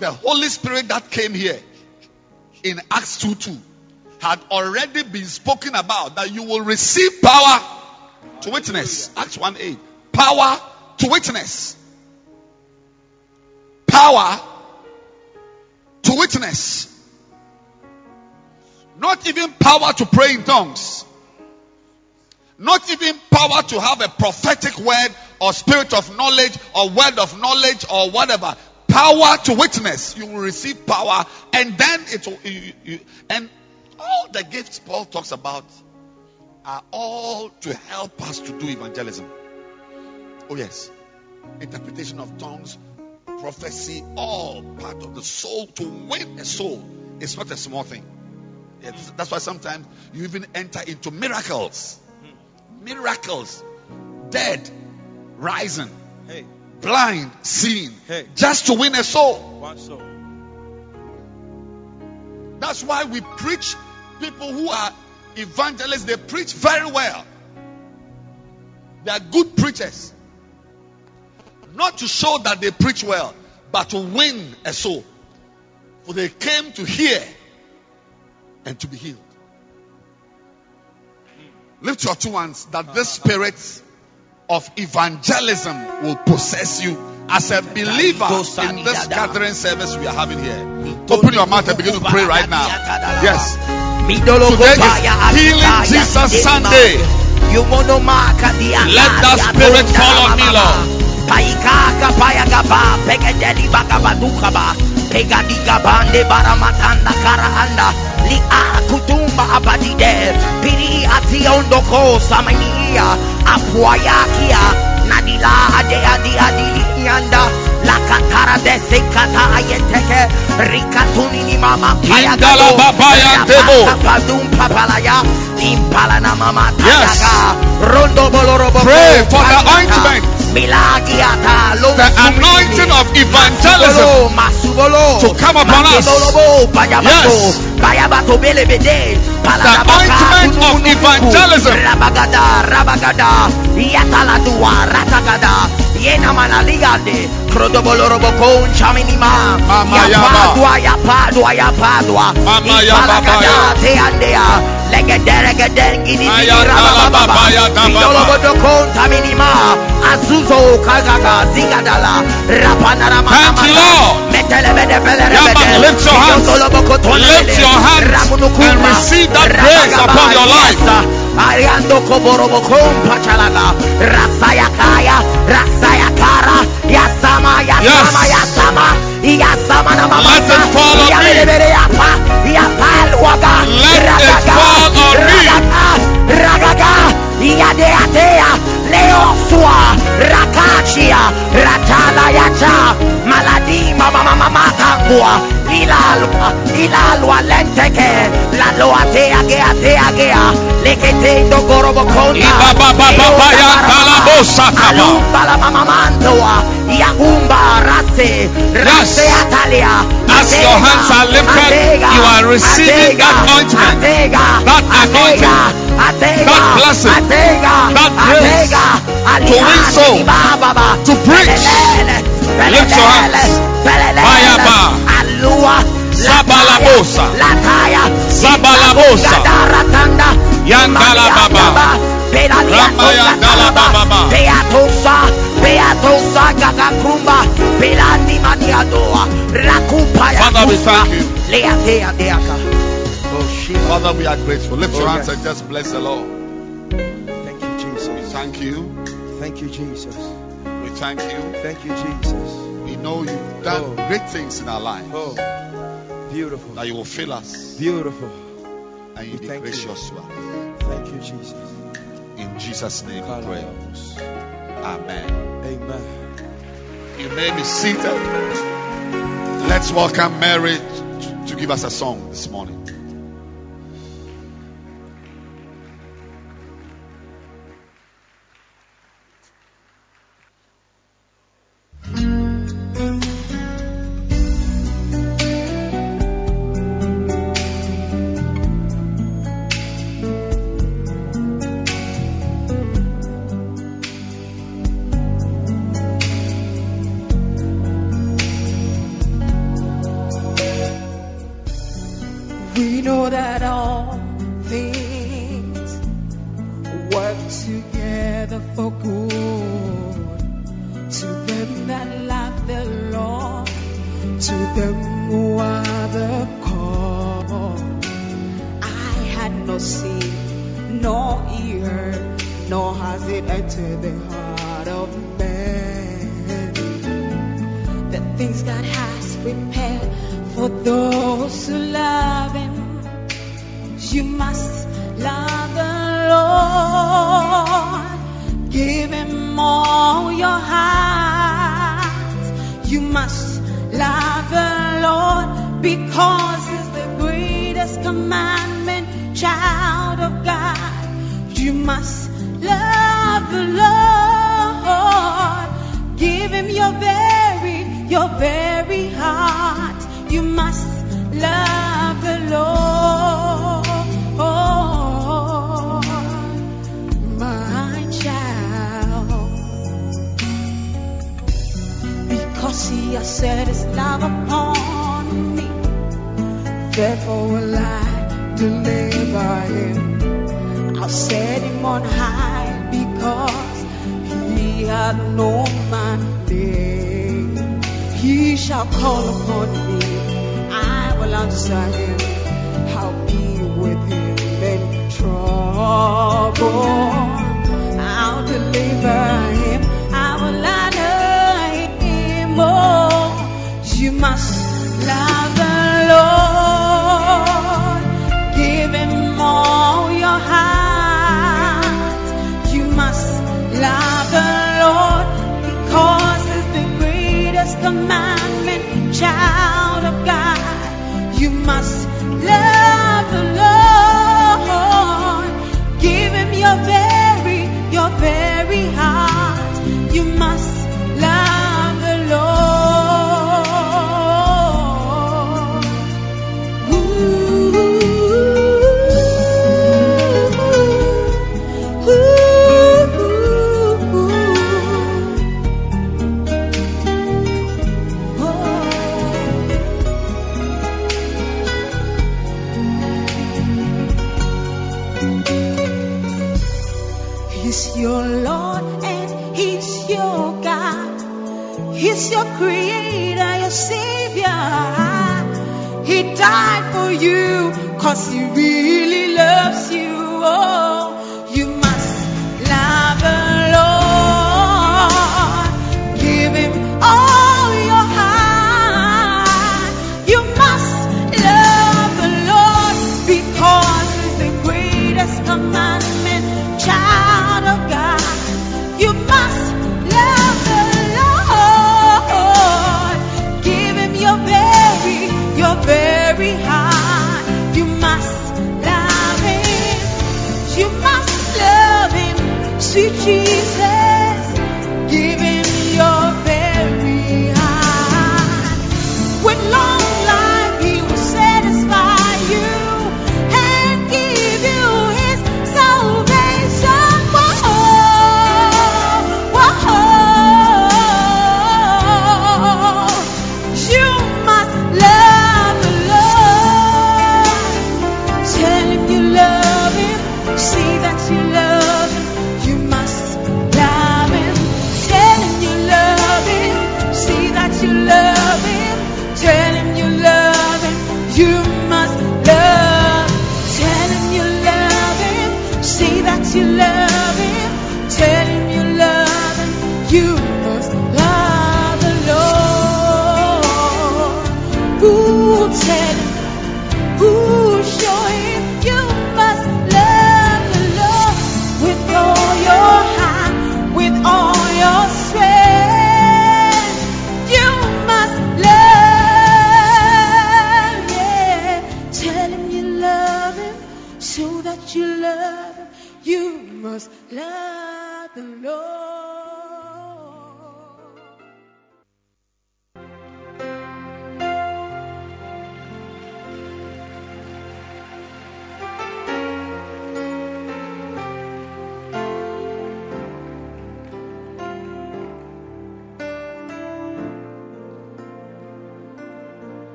The Holy Spirit that came here in Acts 2 2 had already been spoken about that you will receive power to witness. Acts 1 8. Power to witness. Power to witness. Not even power to pray in tongues. Not even power to have a prophetic word or spirit of knowledge or word of knowledge or whatever. Power to witness. You will receive power and then it will, you, you, and all the gifts Paul talks about are all to help us to do evangelism. Oh yes. Interpretation of tongues, prophecy, all part of the soul to win a soul. It's not a small thing. It's- that's why sometimes you even enter into miracles. Miracles. Dead, rising,
Hey,
blind, seeing.
Hey.
Just to win a soul.
one soul.
That's why we preach people who are evangelists, they preach very well. They are good preachers. Not to show that they preach well, but to win a soul. For they came to hear and to be healed. Lift your two hands that this spirit of evangelism will possess you as a believer in this gathering service we are having here. Open your mouth and begin to pray right now. Yes. Today is Healing Jesus Sunday.
Let
that spirit fall on me, Lord.
Paikaka payagaba pegedeli bagabadukaba pegadiga bande baramatanda karaanda. Li akutumba abadide. Piri ati ondoko samania apuayakia nadila ade adi adi nyanda lakatara dese kata ayeteke. Mama
Indala babaya debo.
Papalaya. Impala na mama tayaga rondo bolorobo
Pray for the ointment. The anointing of evangelism to come upon us.
Bayabato Belebede,
ointment of evangelism.
Rabagada, Rabagada, Yataladua, Ratagada, Yena Manaligade, Crodobolorobo con Chaminima,
Mama Yaba.
Yapadua, Yapadua, Yapadua,
Mama Yaba Baya.
Teandea, Legederegedengini,
Ayatala Baba Yada Baba.
Konta minima Azuzo Kagaga Zigadala Rapanara
Thank you, Lord. Yaba, lift your hands. Lift your hands and receive that grace upon your life.
Ariando koborobo kompa chalaga. Rasaya kaya Rasaya kara Yasama Yasama Yasama Yasama na mama
Let it fall on me.
Yapa. Yapal waga
Let it fall on me.
Ragaga. Ragaga. Yadeatea Leosua Rakachia Ratala Yacha Maladi Mama Mama Makangua Ilalwa Ilalwa Lenteke Gea Tea Gea la Mama Mantoa Yagumba Rase Rase Atalia
As your hands are lifted, you are receiving that ointment, that anointing, that blessing, that grace convince soul to preach. Lift your hands. Bayaba.
Zabalabosa.
Sabalabosa,
Yandala Baba. Rama Yandala Baba.
Beatosa. Beatosa Gagakrumba. Belandi Maniadoa. Rakupa
Father, we thank you.
Oh,
Father, we are grateful. Lift your hands and just bless the Lord. We thank you.
Thank you, Jesus.
We thank you.
Thank you, Jesus.
We know you've done
oh.
great things in our lives.
Oh, beautiful.
That you will fill us.
Beautiful.
And you
we
be
gracious you.
to us.
Thank you, Jesus.
In Jesus' name we pray. Amen.
Amen.
You may be seated. Let's welcome Mary to give us a song this morning.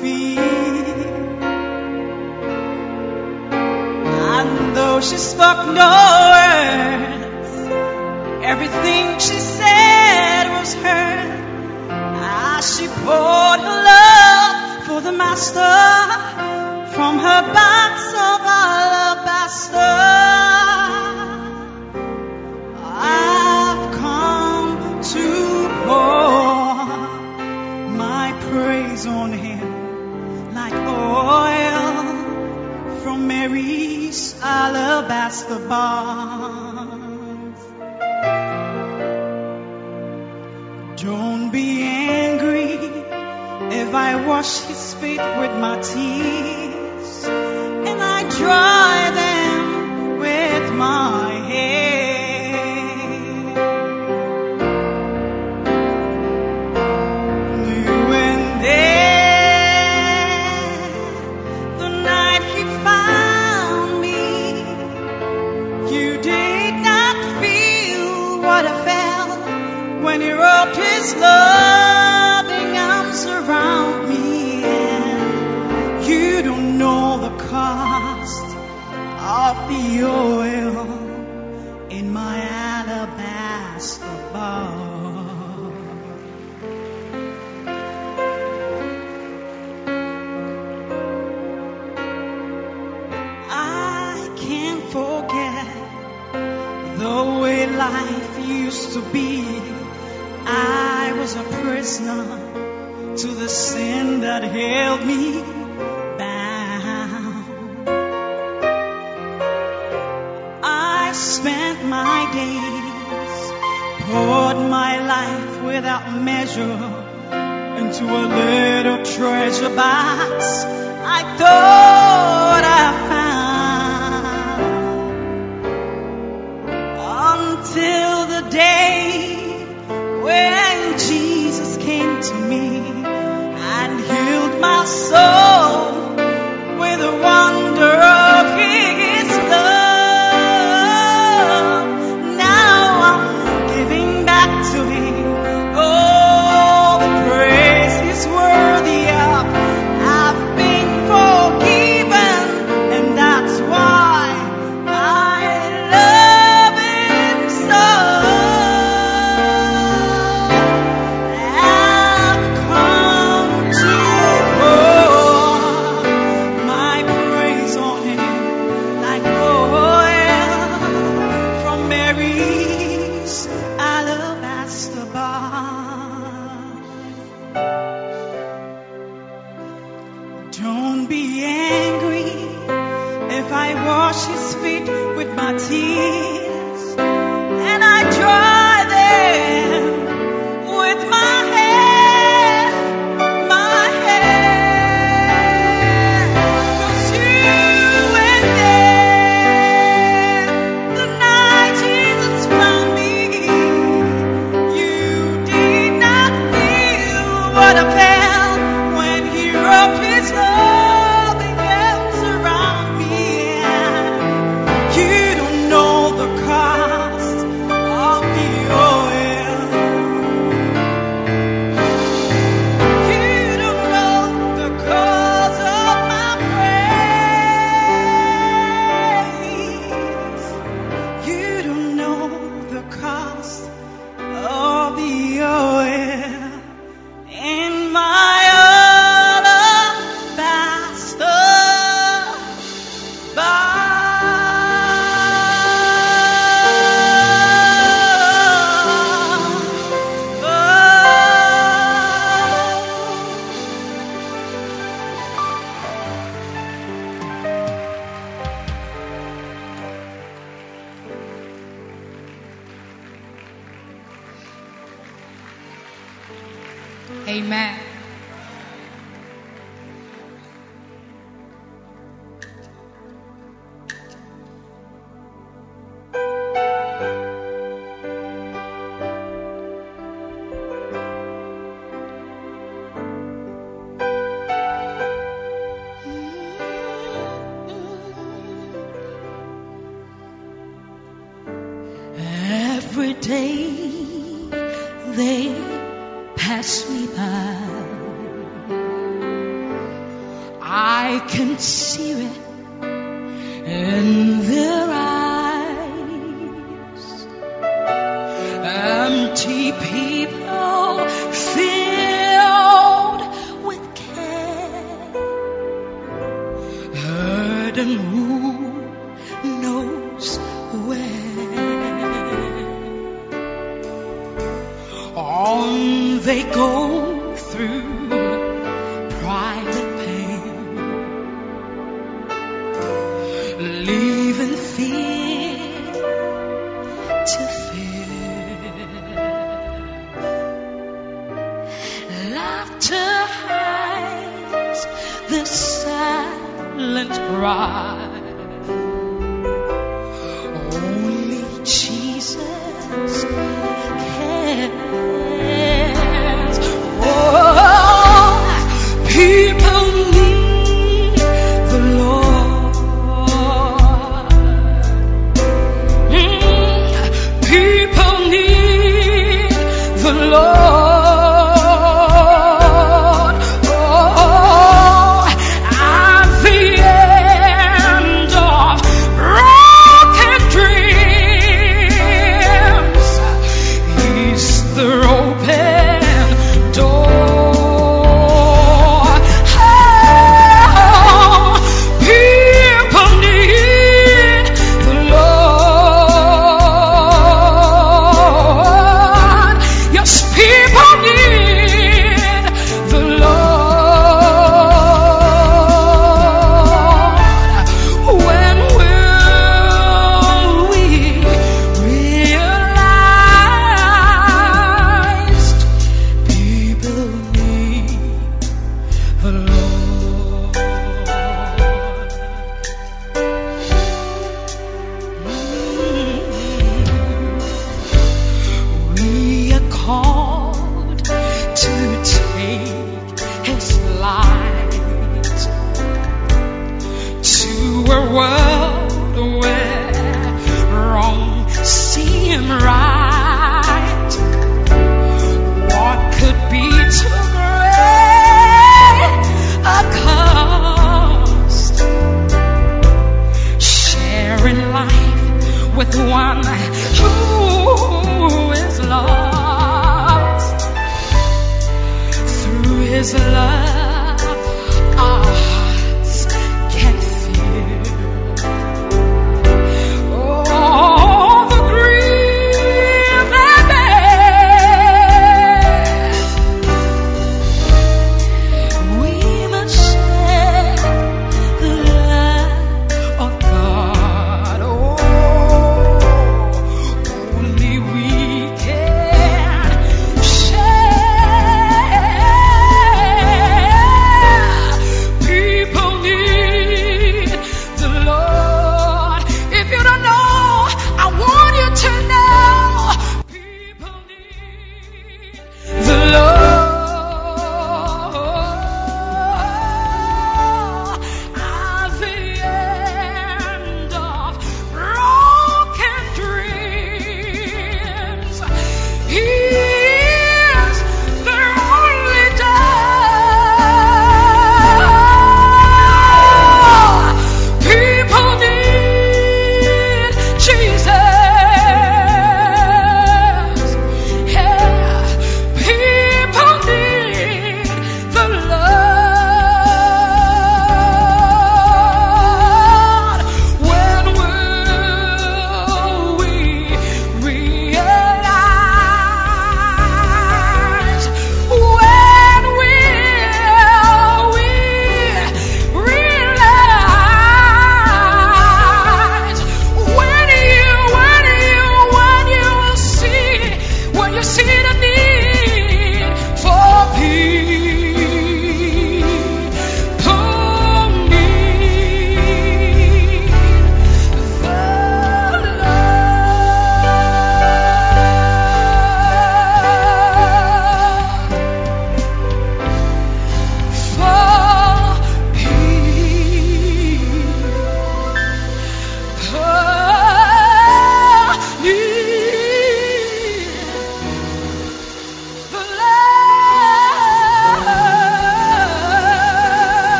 Feet. And though she spoke no words, everything she said was heard as she poured her love for the master from her box of alabaster. I've come to pour my praise on him like oil from Mary's alabaster box. Don't be angry if I wash his feet with my tears and I dry them with my his loving arms around me. And you don't know the cost of the oil in my alabaster box. I can't forget the way life used to be. I was a prisoner to the sin that held me bound. I spent my days, poured my life without measure into a little treasure box I thought I found to me and healed my soul with the wonder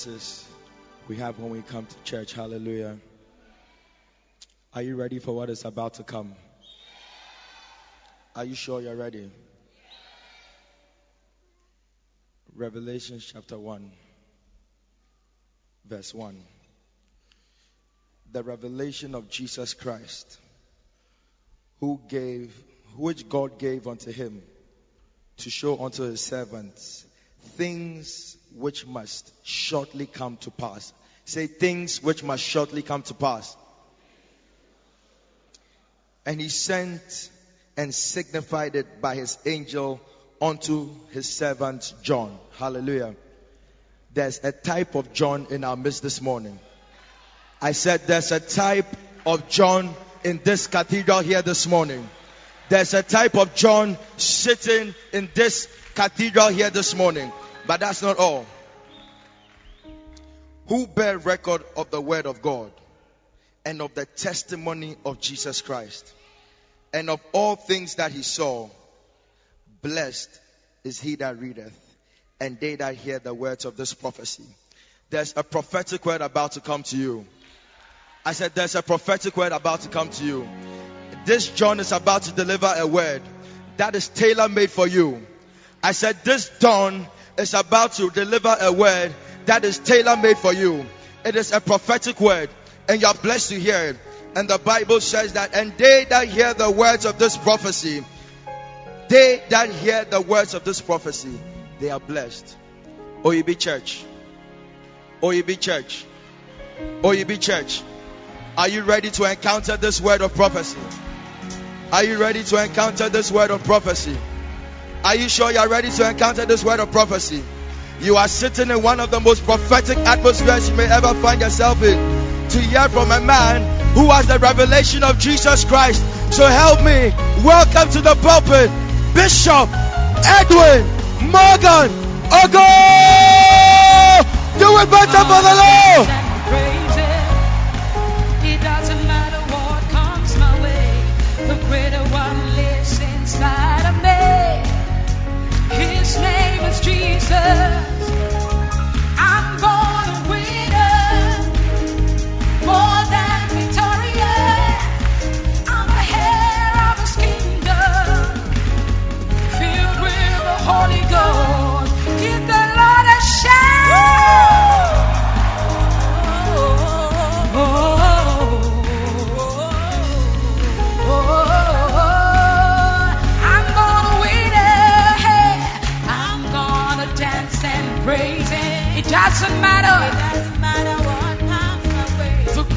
experiences we have when we come to church. Hallelujah. Are you ready for what is about to come? Are you sure you're ready? Revelation chapter 1, verse 1. The revelation of Jesus Christ, who gave, which God gave unto him to show unto his servants things which must shortly come to pass. Say things which must shortly come to pass. And he sent and signified it by his angel unto his servant John. Hallelujah. There's a type of John in our midst this morning. I said there's a type of John in this cathedral here this morning. There's a type of John sitting in this cathedral here this morning. But that's not all. Who bear record of the word of God and of the testimony of Jesus Christ and of all things that he saw. Blessed is he that readeth and they that hear the words of this prophecy. There's a prophetic word about to come to you. I said, There's a prophetic word about to come to you. This John is about to deliver a word that is tailor made for you. I said, This dawn is about to deliver a word that is tailor made for you. It is a prophetic word, and you're blessed to hear it. And the Bible says that, and they that hear the words of this prophecy, they that hear the words of this prophecy, they are blessed. OEB Church. OEB Church. OEB Church. Are you ready to encounter this word of prophecy? Are you ready to encounter this word of prophecy? Are you sure you're ready to encounter this word of prophecy? You are sitting in one of the most prophetic atmospheres you may ever find yourself in to hear from a man who has the revelation of Jesus Christ. So help me welcome to the pulpit Bishop Edwin Morgan Ogo. Do it better for the Lord.
Holy Ghost. Give the Lord a shout.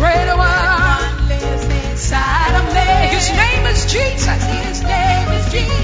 Greater one lives inside of me. His name is Jesus. His name is Jesus.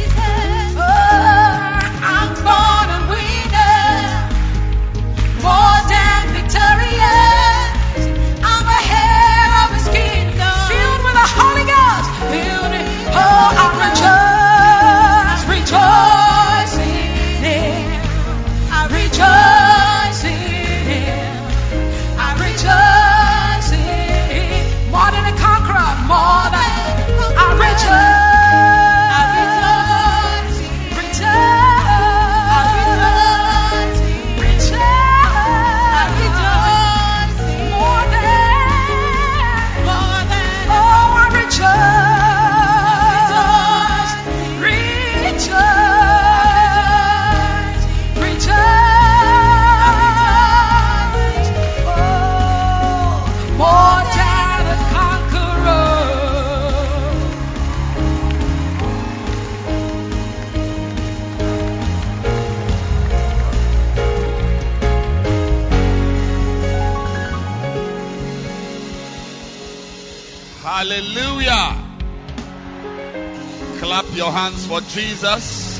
Your hands for Jesus.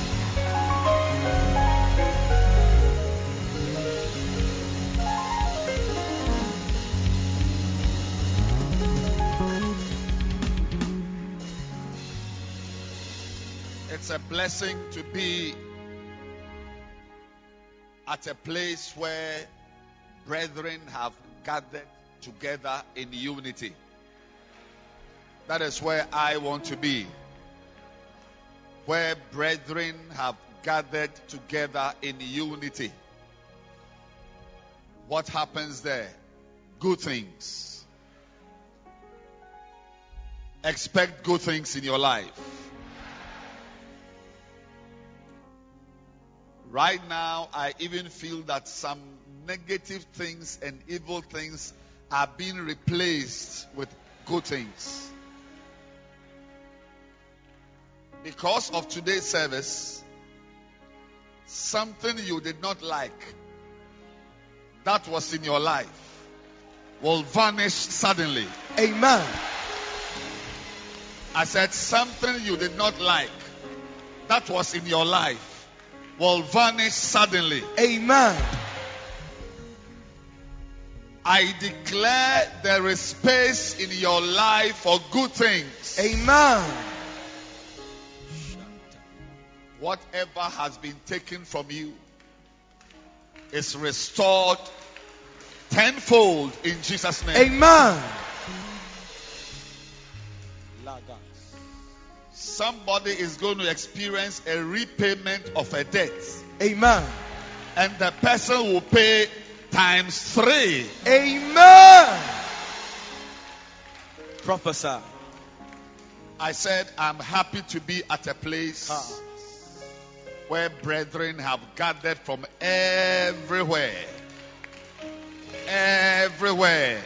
It's a blessing to be at a place where brethren have gathered together in unity. That is where I want to be. Where brethren have gathered together in unity. What happens there? Good things. Expect good things in your life. Right now, I even feel that some negative things and evil things are being replaced with good things. Because of today's service, something you did not like that was in your life will vanish suddenly.
Amen.
I said something you did not like that was in your life will vanish suddenly.
Amen.
I declare there is space in your life for good things.
Amen.
Whatever has been taken from you is restored tenfold in Jesus' name.
Amen.
Somebody is going to experience a repayment of a debt,
Amen.
and the person will pay times three.
Amen. Prophesy.
I said, I'm happy to be at a place
Ah.
Where brethren have gathered from everywhere. Everywhere.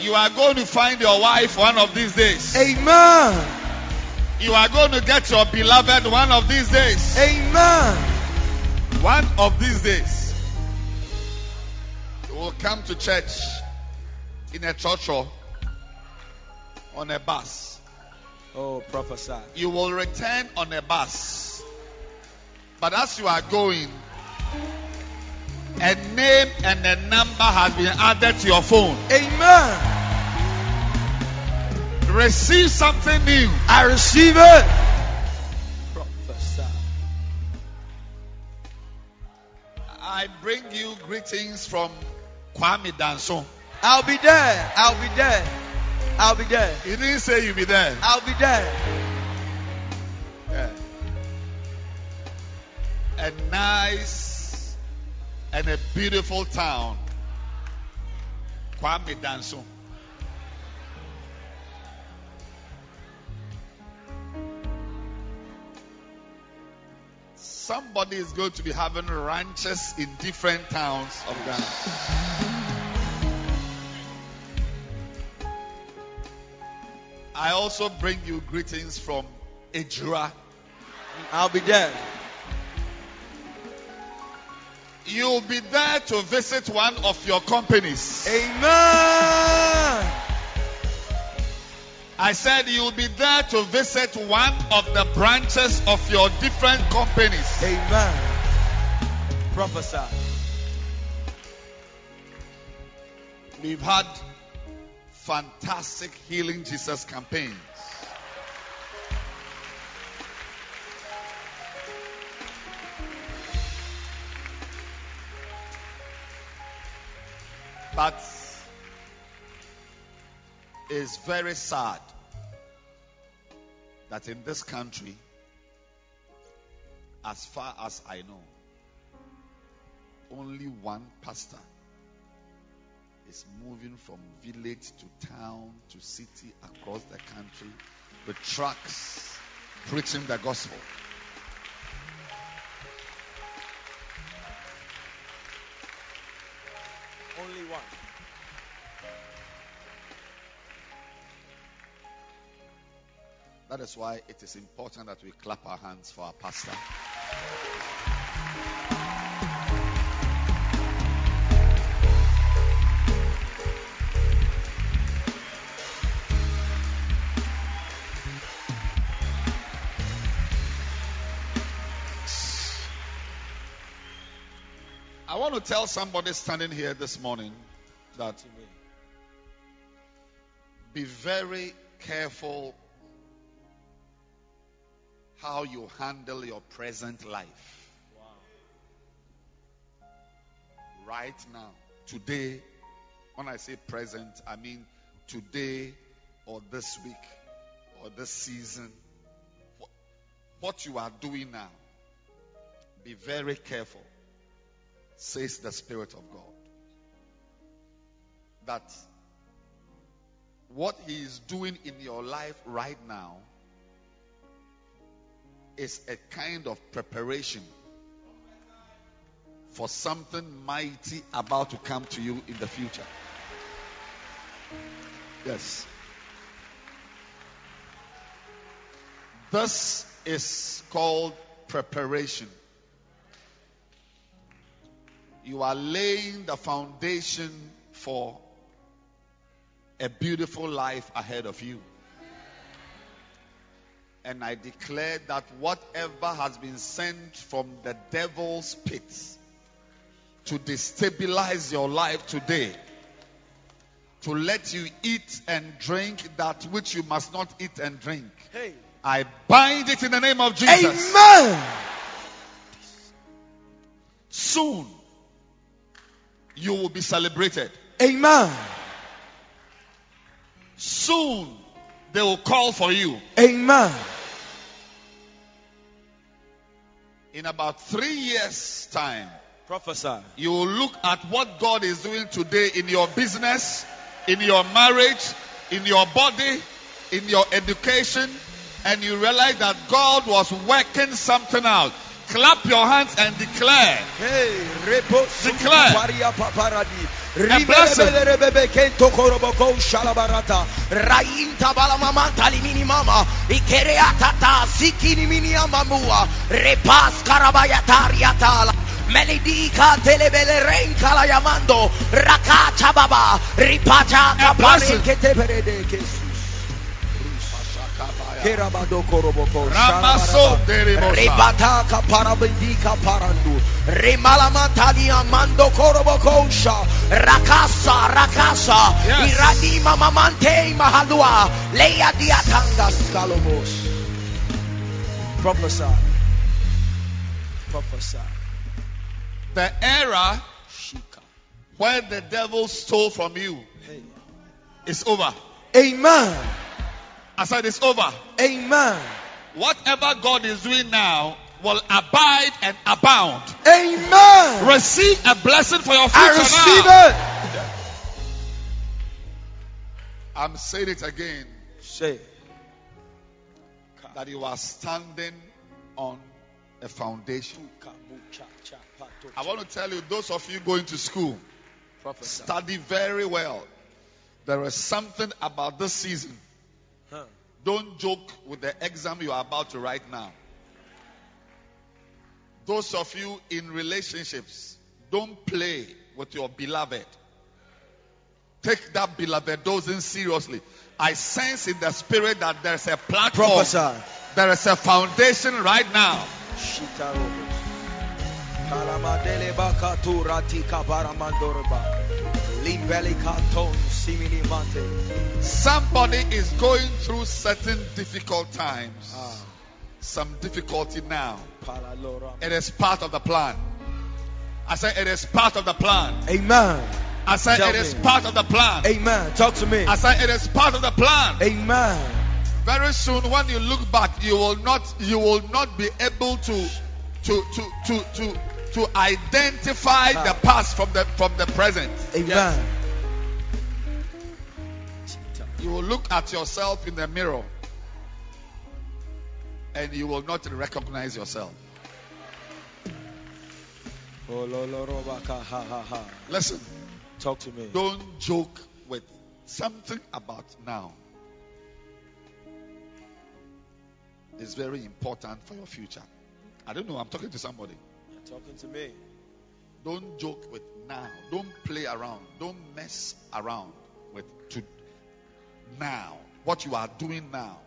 You are going to find your wife one of these days.
Amen.
You are going to get your beloved one of these days.
Amen.
One of these days. You will come to church in a church or on a bus.
Oh, prophesy.
You will return on a bus. But as you are going, a name and a number has been added to your phone.
Amen.
Receive something new.
I receive it. Prophesy.
I bring you greetings from Kwame Danso.
I'll be there. I'll be there. I'll be there.
He didn't say you'll be there.
I'll be there.
A nice and a beautiful town. Kwame Danso. Somebody is going to be having ranches in different towns of Ghana. I also bring you greetings from Ejura.
I'll be there.
You'll be there to visit one of your companies.
Amen.
I said you'll be there to visit one of the branches of your different companies.
Amen. Prophesy.
We've had fantastic healing Jesus campaigns. But it's very sad that in this country, as far as I know, only one pastor is moving from village to town to city across the country with trucks preaching the gospel.
Only one.
That is why it is important that we clap our hands for our pastor. Want to tell somebody standing here this morning that be very careful how you handle your present life. Right now, today, when I say present, I mean today or this week or this season. What you are doing now, be very careful, says the Spirit of God. that what He is doing in your life right now is a kind of preparation for something mighty about to come to you in the future. Yes. This is called preparation. You are laying the foundation for a beautiful life ahead of you. And I declare that whatever has been sent from the devil's pit to destabilize your life today, to let you eat and drink that which you must not eat and drink,
Hey.
I bind it in the name of Jesus.
Amen.
Soon, you will be celebrated.
Amen.
Soon, they will call for you.
Amen.
In about three years' time,
Prophesy.
you will look at what God is doing today in your business, in your marriage, in your body, in your education, and you realize that God was working something out. Clap your hands and declare.
Hey,
Declare. A blessing.
Ribelebelebe kento koroboko shalabarata. Rainta balamamanta limini mama. Ikereata sikini mini amamua. Repas karabayatariatala. Melidika telebele renka la llamando. Rakacha baba. Ripacha
A blessing.
kapare kete perede Ribataka parabindika parandu. Rimalamatali amando korobokosha. Rakasa, rakasa.
Yes.
Iradima mamante mahadua. Leia diatanga skalomos. Prophesy. Prophesy.
The era
Shika.
where the devil stole from you is over.
Amen.
I said it's over.
Amen.
Whatever God is doing now will abide and abound.
Amen.
Receive a blessing for your future
I receive
now.
it.
I'm saying it again
Say.
that you are standing on a foundation. I want to tell you, those of you going to school,
Prophesy.
study very well. There is something about this season. Don't joke with the exam you are about to write now. Those of you in relationships, don't play with your beloved. Take that beloved dosing seriously. I sense in the spirit that there's a platform,
Prophesy.
there is a foundation right now. Somebody is going through certain difficult times,
Ah,
some difficulty now. It is part of the plan. I say it is part of the plan.
Amen.
I say
Tell
it is part of the plan.
Amen. Talk to me.
I say it is part of the plan.
Amen.
Very soon, when you look back, you will not you will not be able to to to to to, to identify ah. the past from the from the present.
Amen.
You will look at yourself in the mirror and you will not recognize yourself.
Ololorobaka, ha, ha, ha.
Listen,
Talk to me.
don't joke with something about now. It's very important for your future. I don't know, I'm talking to somebody.
You're talking to me.
Don't joke with now. Don't play around. Don't mess around with to now. What you are doing now.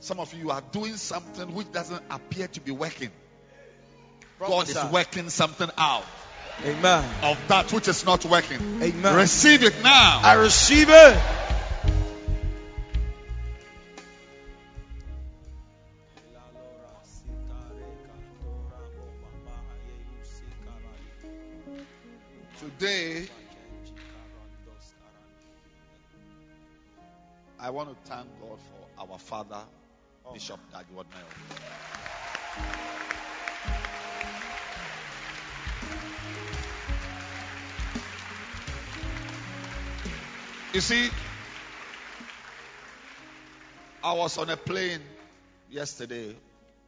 Some of you are doing something which doesn't appear to be working. God is working something out
Amen.
of that which is not working.
Amen.
Receive it now.
I receive it.
Today, I want to thank God for our father, Bishop Dag Heward-Mills. You see, I was on a plane yesterday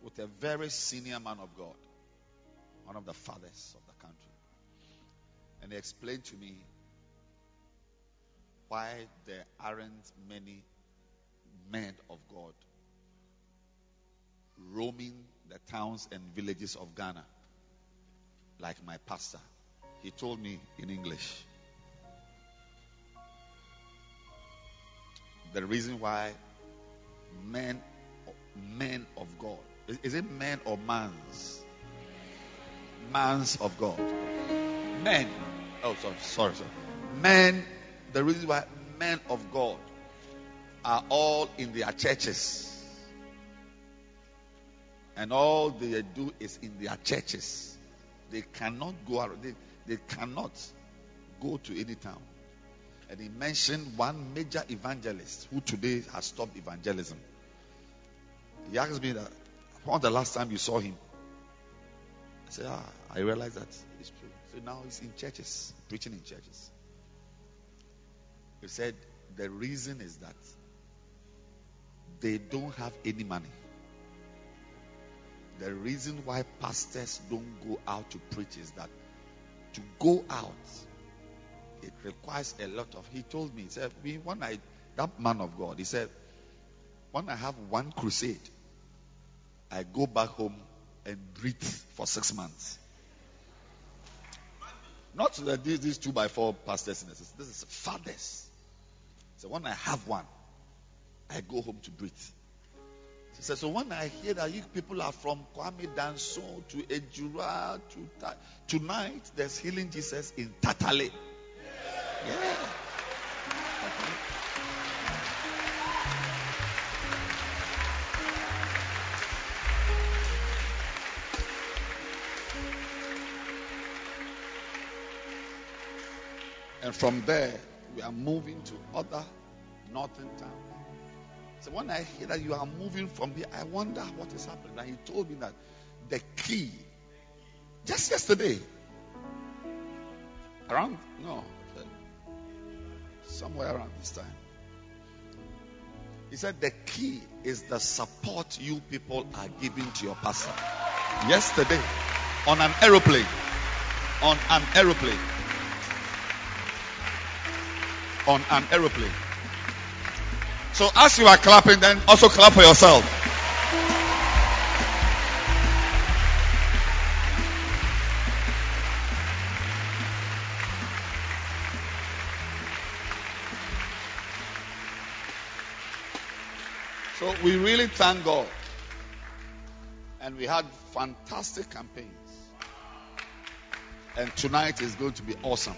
with a very senior man of God, one of the fathers of the country. And he explained to me why there aren't many men of God roaming the towns and villages of Ghana like my pastor. He told me in English. The reason why men men of God is, it men or mans? Mans of God. Men. Oh, sorry, sorry, sorry. Men. The reason why men of God are all in their churches. And all they do is in their churches. They cannot go out. They, they cannot go to any town. And he mentioned one major evangelist who today has stopped evangelism. He asked me that, when the last time you saw him? I said, ah, I realized that it's true. Now he's in churches, preaching in churches. He said, the reason is that they don't have any money. The reason why pastors don't go out to preach is that to go out, it requires a lot of. He told me, he said, when I, that man of God, he said, when I have one crusade, I go back home and breathe for six months. Not that these, these two by four pastors, this is fathers. So when I have one, I go home to breathe. She said, so when I hear that you people are from Kwame Danso to Ejura to Ta- tonight, there's healing Jesus in Tatale. Yeah. And from there, we are moving to other northern towns. So when I hear that you are moving from here, I wonder what is happening. And he told me that the key, just yesterday, around, no, somewhere around this time, he said the key is the support you people are giving to your pastor. Yesterday, on an aeroplane, on an aeroplane, on an aeroplane. So as you are clapping, then also clap for yourself. So we really thank God. And we had fantastic campaigns. And tonight is going to be awesome.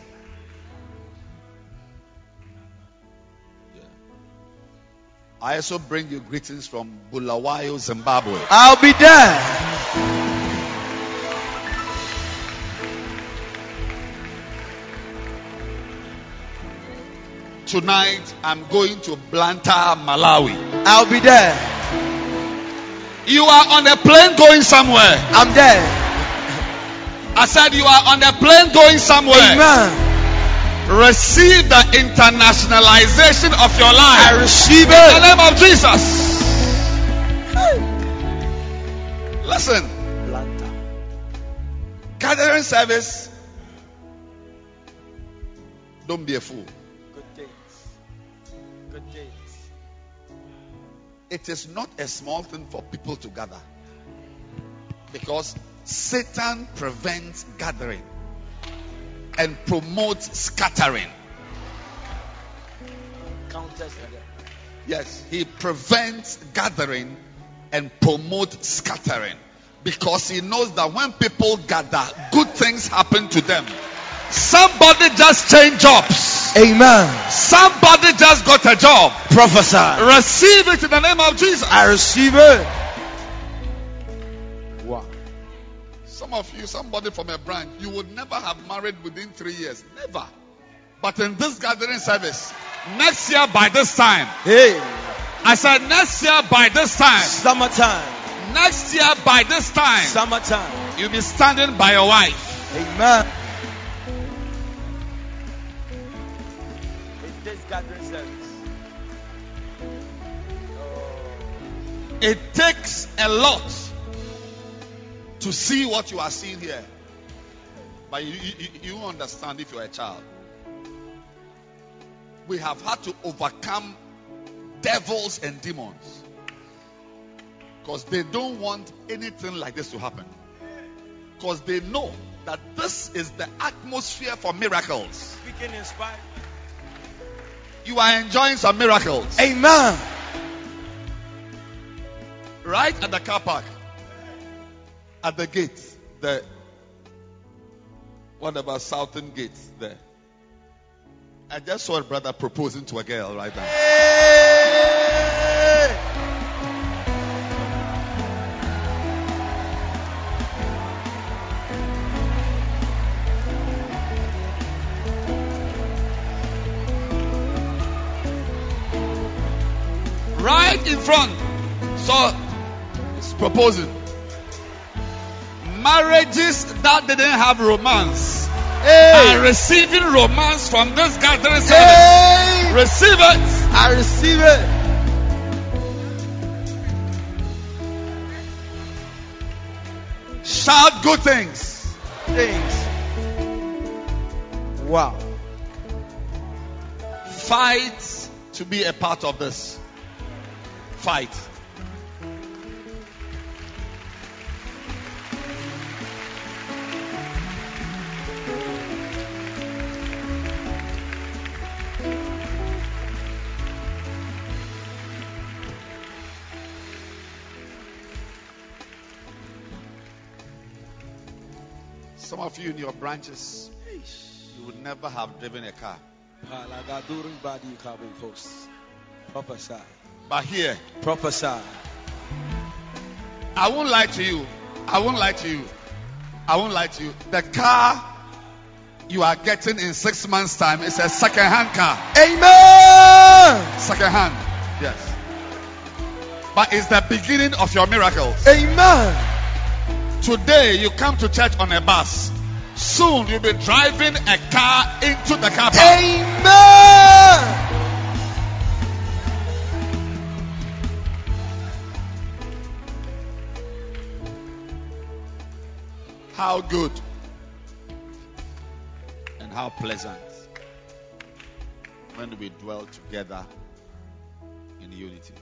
I also bring you greetings from Bulawayo, Zimbabwe.
I'll be there.
Tonight I'm going to Blantyre, Malawi.
I'll be there.
You are on a plane going somewhere.
I'm there.
I said you are on a plane going somewhere.
Amen.
Receive the internationalization of your life.
I receive it.
In the name of Jesus. Listen,
Atlanta.
gathering service. Don't be a fool.
Good days. Good days.
It is not a small thing for people to gather. Because Satan prevents gathering and promotes scattering. Yes, he prevents gathering and promotes scattering because he knows that when people gather, good things happen to them. Somebody just changed jobs.
Amen.
Somebody just got a job.
Prophesy.
Receive it in the name of Jesus.
I receive it.
Some of you, somebody from a branch, you would never have married within three years. Never. But in this gathering service, next year by this time,
Hey.
I said next year by this time,
Summertime.
next year by this time,
Summertime.
you'll be standing by your wife.
Amen. It is gathering service. Oh.
It takes a lot to see what you are seeing here. But you, you, you understand if you're a child. We have had to overcome devils and demons. Because they don't want anything like this to happen. Because they know that this is the atmosphere for miracles.
Speaking inspired.
You are enjoying some miracles.
Amen.
Right at the car park. At the gate. The whatever Southern Gate there. I just saw a brother proposing to a girl right now.
Hey!
Right in front. So he's proposing. Marriages that didn't have romance
Hey!
are receiving romance from this gathering service.
Hey!
Receive it.
I receive it.
Shout good things.
Things. Wow.
Fight to be a part of this. Fight. Some of you in your branches, you would never have driven a car.
Prophesy.
But here,
Prophesy.
I won't lie to you. I won't lie to you. I won't lie to you. The car you are getting in six months' time is a second-hand car.
Amen.
Second-hand. Yes. But it's the beginning of your miracles.
Amen.
Today you come to church on a bus. Soon you'll be driving a car into the car park.
Amen.
How good and how pleasant when we dwell together in unity.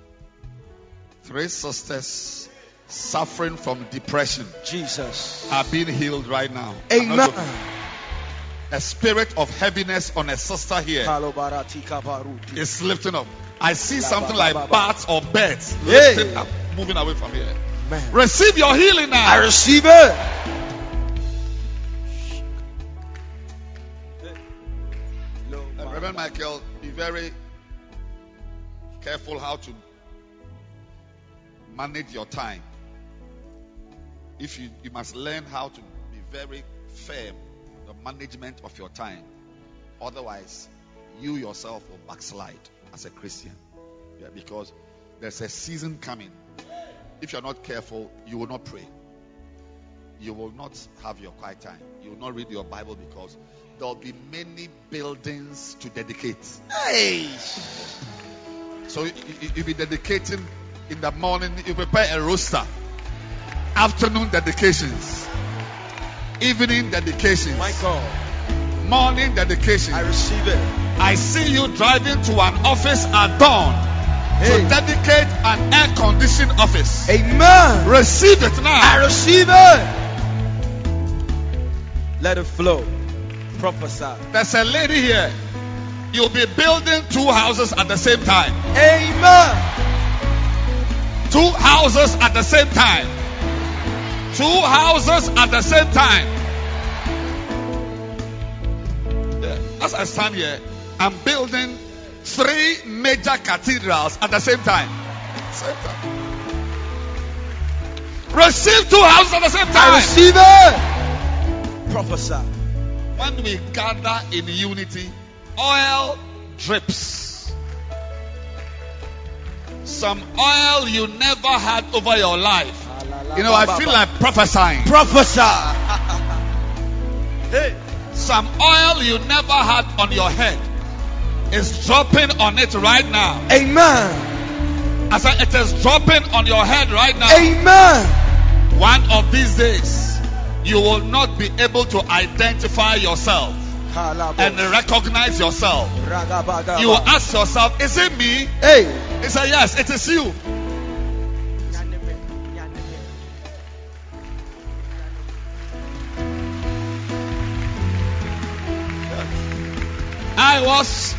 Three sisters suffering from depression
Jesus.
are being healed right now.
Amen.
A spirit of heaviness on a sister here
Kalobarati
lifting up. I see something like bats or birds
Hey.
lifting up, moving away from here.
Man.
Receive your healing now.
I receive it.
Reverend Michael, be very careful how to manage your time. If you, you must learn how to be very firm the management of your time. Otherwise, you yourself will backslide as a Christian. Yeah, because there's a season coming. If you're not careful, you will not pray. You will not have your quiet time. You will not read your Bible because there'll be many buildings to dedicate.
Hey.
So you, you, you'll be dedicating in the morning. You prepare a roster. Afternoon dedications. Evening dedications.
My God.
Morning dedications.
I receive it.
I see you driving to an office at dawn
Hey.
to dedicate an air conditioned office.
Amen.
Receive it now.
I receive it. Let it flow. Prophesy.
There's a lady here. You'll be building two houses at the same time.
Amen.
Two houses at the same time. Two houses at the same time. Yeah. As I stand here, I'm building three major cathedrals at the same time. Same time. Receive two houses at the same time.
I receive it. Prophesy.
When we gather in unity, oil drips. Some oil you never had over your life. You know, I feel like prophesying.
prophesy. hey.
Some oil you never had on your head. is dropping on it right now.
Amen.
I said it is dropping on your head right now.
Amen.
One of these days, you will not be able to identify yourself and recognize yourself. You will ask yourself, Is it me?
Hey.
He said, Yes, it is you. I was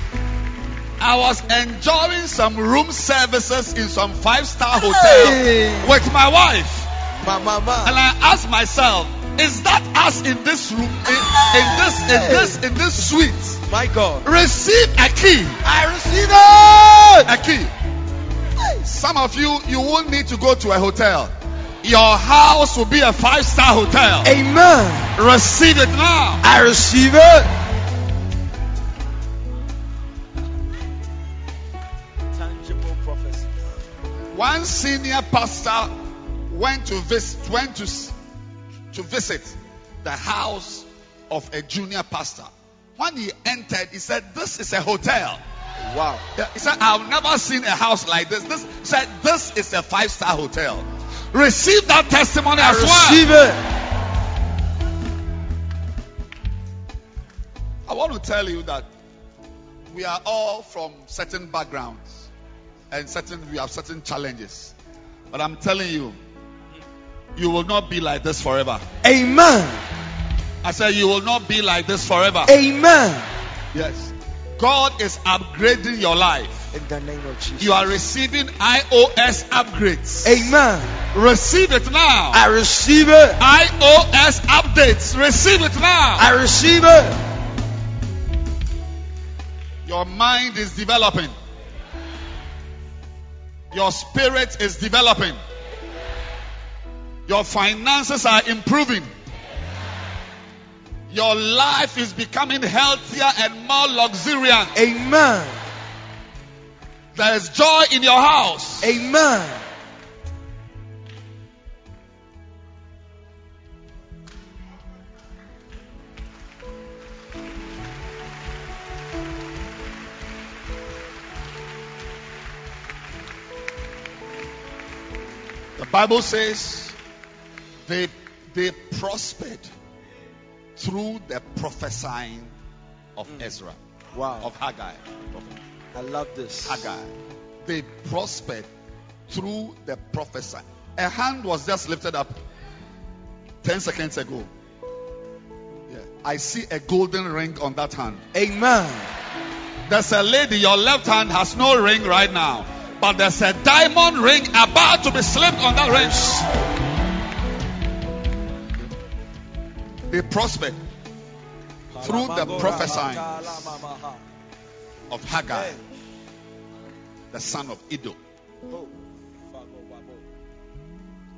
I was enjoying some room services in some five star hotel
Hey.
with my wife.
Ma, ma,
And. I asked myself, is that us in this room, in, in this, in this, in this suite?
My God.
Receive a key.
I receive it.
A key. Some of you, you won't need to go to a hotel. Your house will be a five-star hotel.
Amen.
Receive it now.
I receive it.
One senior pastor went to visit, went to, to visit the house of a junior pastor. When he entered, he said, "This is a hotel."
Wow.
He said, I've never seen a house like this. This he said, This is a five star hotel. Receive that testimony
I
as well.
receive it.
I want to tell you that we are all from certain backgrounds and certain we have certain challenges. But I'm telling you, you will not be like this forever.
Amen.
I said, You will not be like this forever.
Amen.
Yes. God is upgrading your life.
In the name of Jesus.
You are receiving iOS upgrades.
Amen.
Receive it now.
I receive it.
iOS updates. Receive it now.
I receive it.
Your mind is developing. Your spirit is developing. Your finances are improving. Your life is becoming healthier and more luxuriant.
Amen.
There is joy in your house.
Amen.
Bible says they, they prospered through the prophesying of mm. Ezra,
Wow.
of Haggai. prophet.
I love this.
Haggai. They prospered through the prophesy. A hand was just lifted up 10 seconds ago. Yeah. I see a golden ring on that hand.
Amen.
There's a lady, your left hand has no ring right now, but there's a diamond ring about to be slipped on that ring. They prospered through the prophesying of Haggai, the son of Iddo.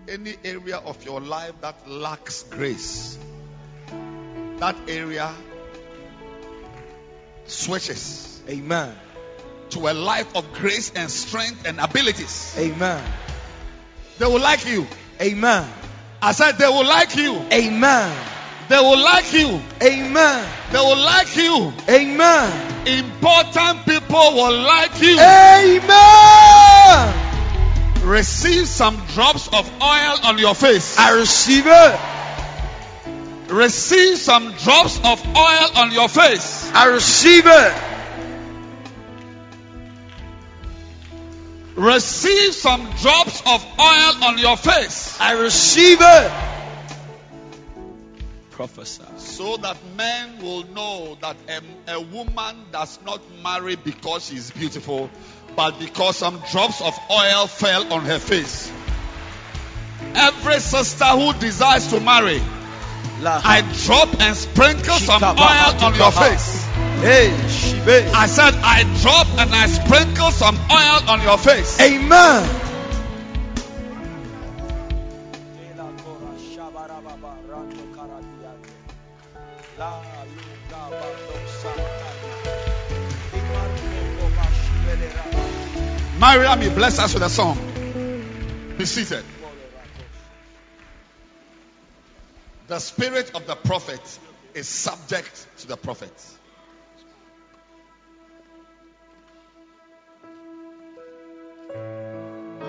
Any area of your life that lacks grace, that area switches
Amen.
To a life of grace and strength and abilities.
Amen.
They will like you.
Amen.
I said they will like you.
Amen.
They will like you.
Amen.
They will like you.
Amen.
Important people will like you.
Amen.
Receive some drops of oil on your face.
I receive it.
Receive some drops of oil on your face.
I receive it.
Receive some drops of oil on your face.
I receive it. Prophesy.
So that men will know that a, a woman does not marry because she's beautiful, but because some drops of oil fell on her face. Every sister who desires to marry, I drop and sprinkle some oil on your face.
Hey, Shibe.
I said, I drop and I sprinkle some oil on your face.
Amen.
Mariam, bless us with a song. Be seated. The spirit of the prophet is subject to the prophet.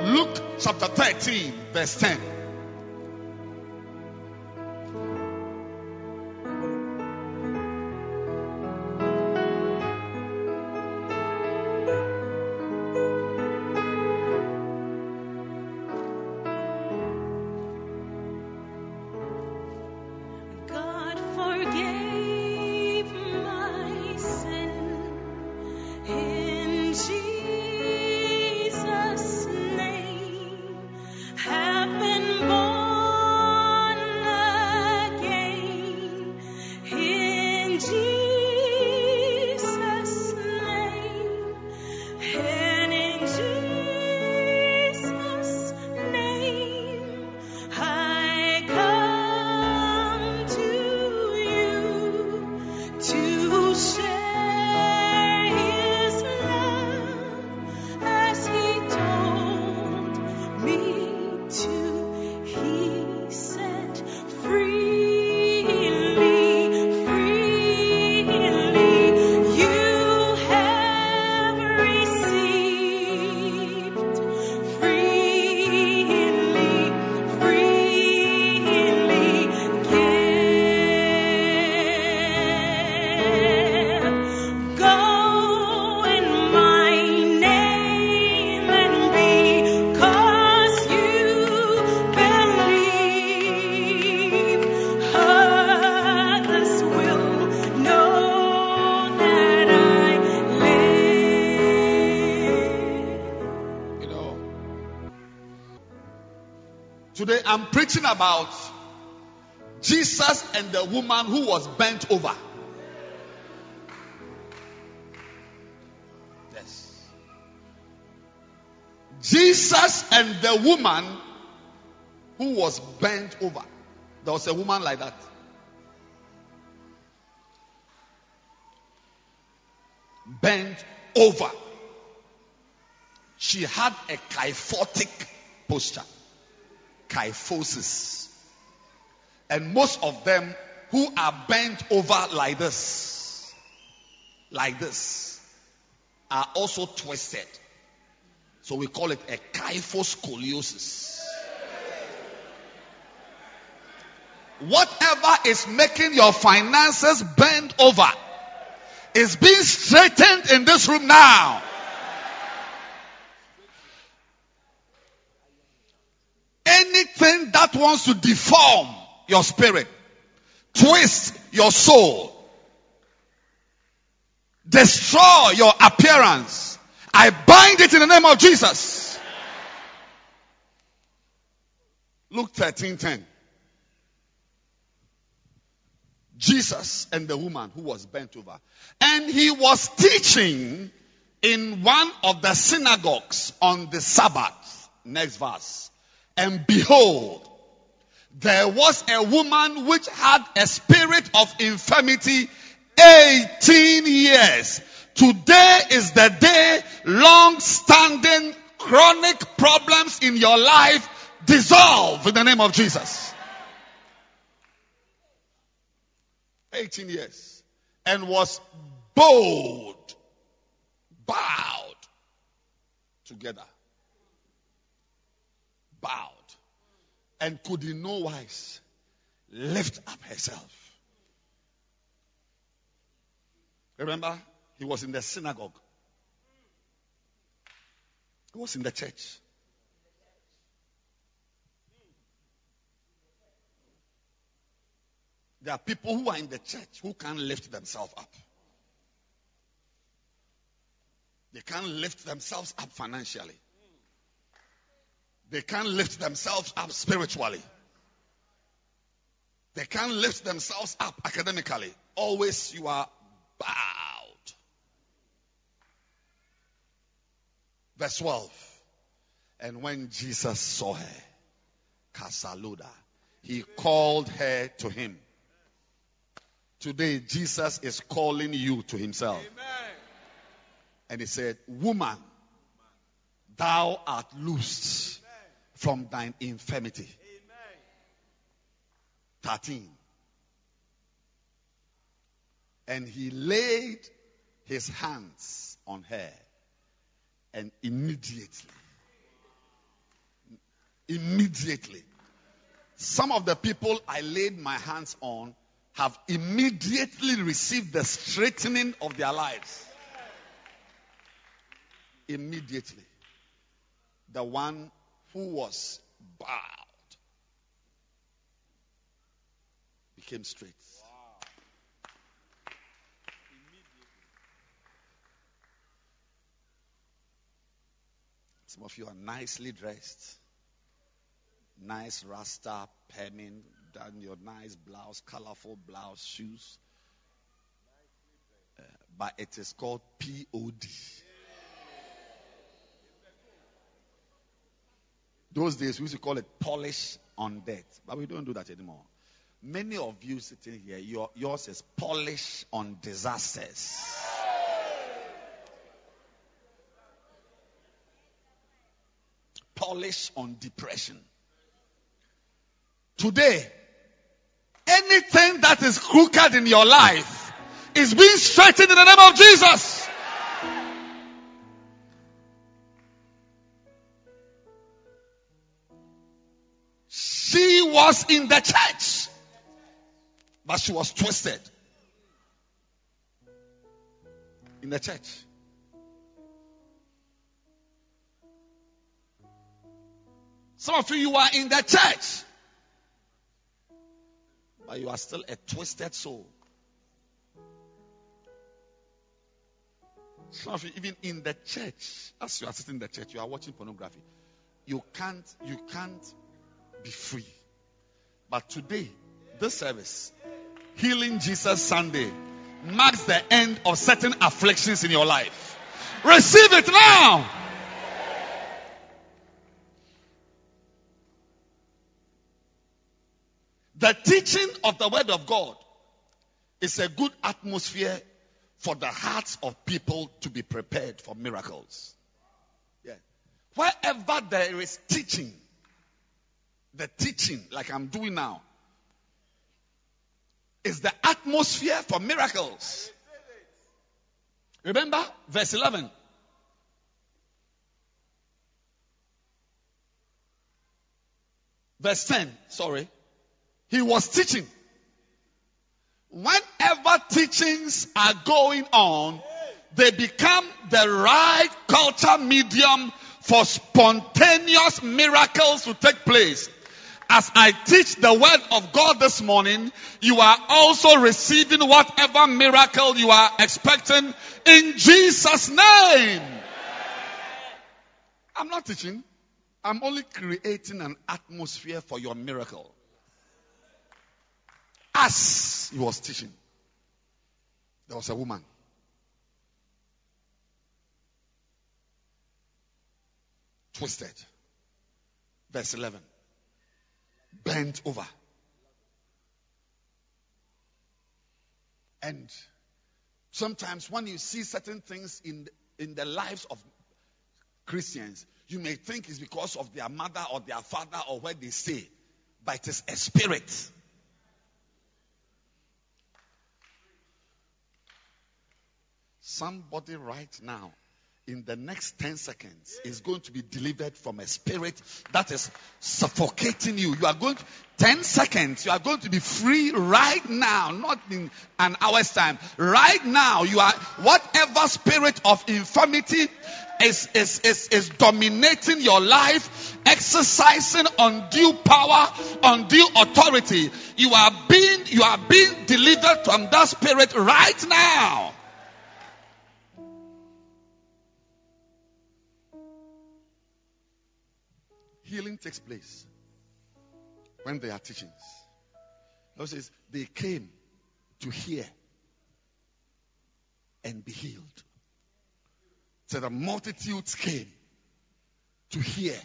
Luke chapter 13, verse 10. Preaching about Jesus and the woman who was bent over. Yes. Jesus and the woman who was bent over. There was a woman like that. Bent over. She had a kyphotic posture. Kyphosis. And most of them who are bent over like this, like this, are also twisted. So we call it a kyphoscoliosis. Whatever is making your finances bend over is being straightened in this room now. Anything that wants to deform your spirit, twist your soul, destroy your appearance, I bind it in the name of Jesus. Luke 13 10. Jesus and the woman who was bent over. And he was teaching in one of the synagogues on the Sabbath. Next verse. And behold, there was a woman which had a spirit of infirmity 18 years. Today is the day long standing chronic problems in your life dissolve in the name of Jesus. 18 years. And was bowed, bowed together. Bowed. And could in no wise lift up herself. Remember, he was in the synagogue. He was in the church. There are people who are in the church who can't lift themselves up. They can't lift themselves up financially. They can't lift themselves up spiritually. They can't lift themselves up academically. Always you are bowed. Verse 12. And when Jesus saw her, Casaluda, he called her to him. Today, Jesus is calling you to himself. And he said, Woman, thou art loosed from thine infirmity. 13. And he laid his hands on her, and immediately, Immediately. Some of the people I laid my hands on have immediately received the straightening of their lives. Immediately. The one who was bowed became straight. Some of you are nicely dressed, nice rasta, penning, done your nice blouse, colorful blouse, shoes. Uh, but it is called POD. Those days we used to call it polish on death, but we don't do that anymore. Many of you sitting here, your, yours is polish on disasters. Polish on depression. Today, anything that is crooked in your life is being straightened in the name of Jesus. Was in the church, but she was twisted. In the church. Some of you, you are in the church, but you are still a twisted soul. Some of you, even in the church, as you are sitting in the church, you are watching pornography. You can't, you can't be free. But today, this service, Healing Jesus Sunday, marks the end of certain afflictions in your life. Receive it now. The teaching of the Word of God is a good atmosphere for the hearts of people to be prepared for miracles. Yeah. Wherever there is teaching, the teaching, like I'm doing now, is the atmosphere for miracles. Remember verse 11. Verse 10, sorry. He was teaching. Whenever teachings are going on, they become the right culture medium for spontaneous miracles to take place. As I teach the word of God this morning, you are also receiving whatever miracle you are expecting in Jesus' name. I'm not teaching. I'm only creating an atmosphere for your miracle. As he was teaching, there was a woman. Twisted. Verse 11. Bent over. And sometimes when you see certain things in, in the lives of Christians, you may think it's because of their mother or their father or what they say, but it is a spirit. Somebody right now, in the next 10 seconds, is going to be delivered from a spirit that is suffocating you. You are going to, 10 seconds, you are going to be free right now, not in an hour's time. Right now, you are, whatever spirit of infirmity is, is, is, is dominating your life, exercising undue power, undue authority. You are being, you are being delivered from that spirit right now. Healing takes place when there are teachings. Lord says they came to hear and be healed. So the multitudes came to hear.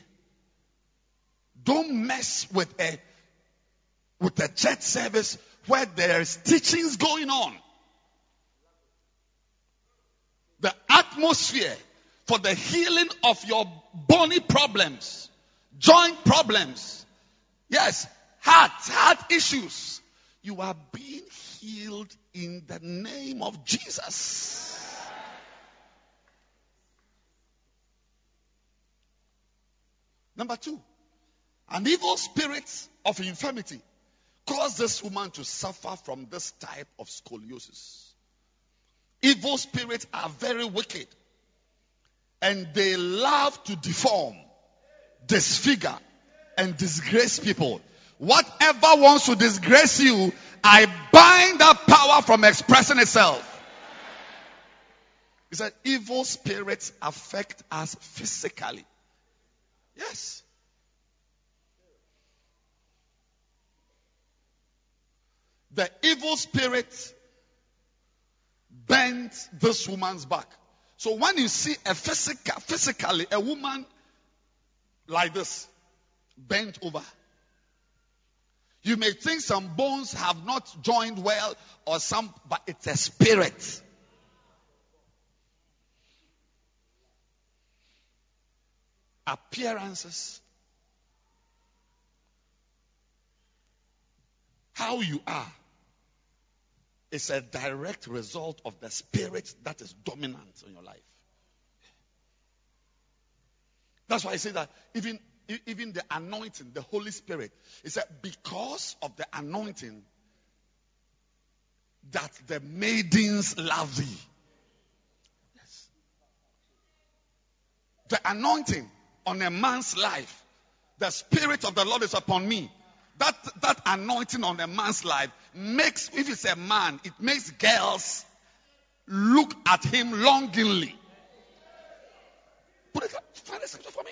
Don't mess with a with a church service where there is teachings going on. The atmosphere for the healing of your bony problems joint problems. Yes, heart, heart issues. You are being healed in the name of Jesus. Number two, An evil spirit of infirmity caused this woman to suffer from this type of scoliosis. Evil spirits are very wicked and they love to deform, disfigure, and disgrace people. Whatever wants to disgrace you, I bind that power from expressing itself. He said, evil spirits affect us physically. Yes. The evil spirit bent this woman's back. So when you see a physical, physically a woman like this, bent over, you may think some bones have not joined well or some, but it's a spirit. Appearances. How you are is a direct result of the spirit that is dominant in your life. That's why I say that even, even the anointing, the Holy Spirit, is that because of the anointing that the maidens love thee. Yes. The anointing on a man's life, the Spirit of the Lord is upon me that, that anointing on a man's life makes, if it's a man, it makes girls look at him longingly. Put it, find a scripture for me.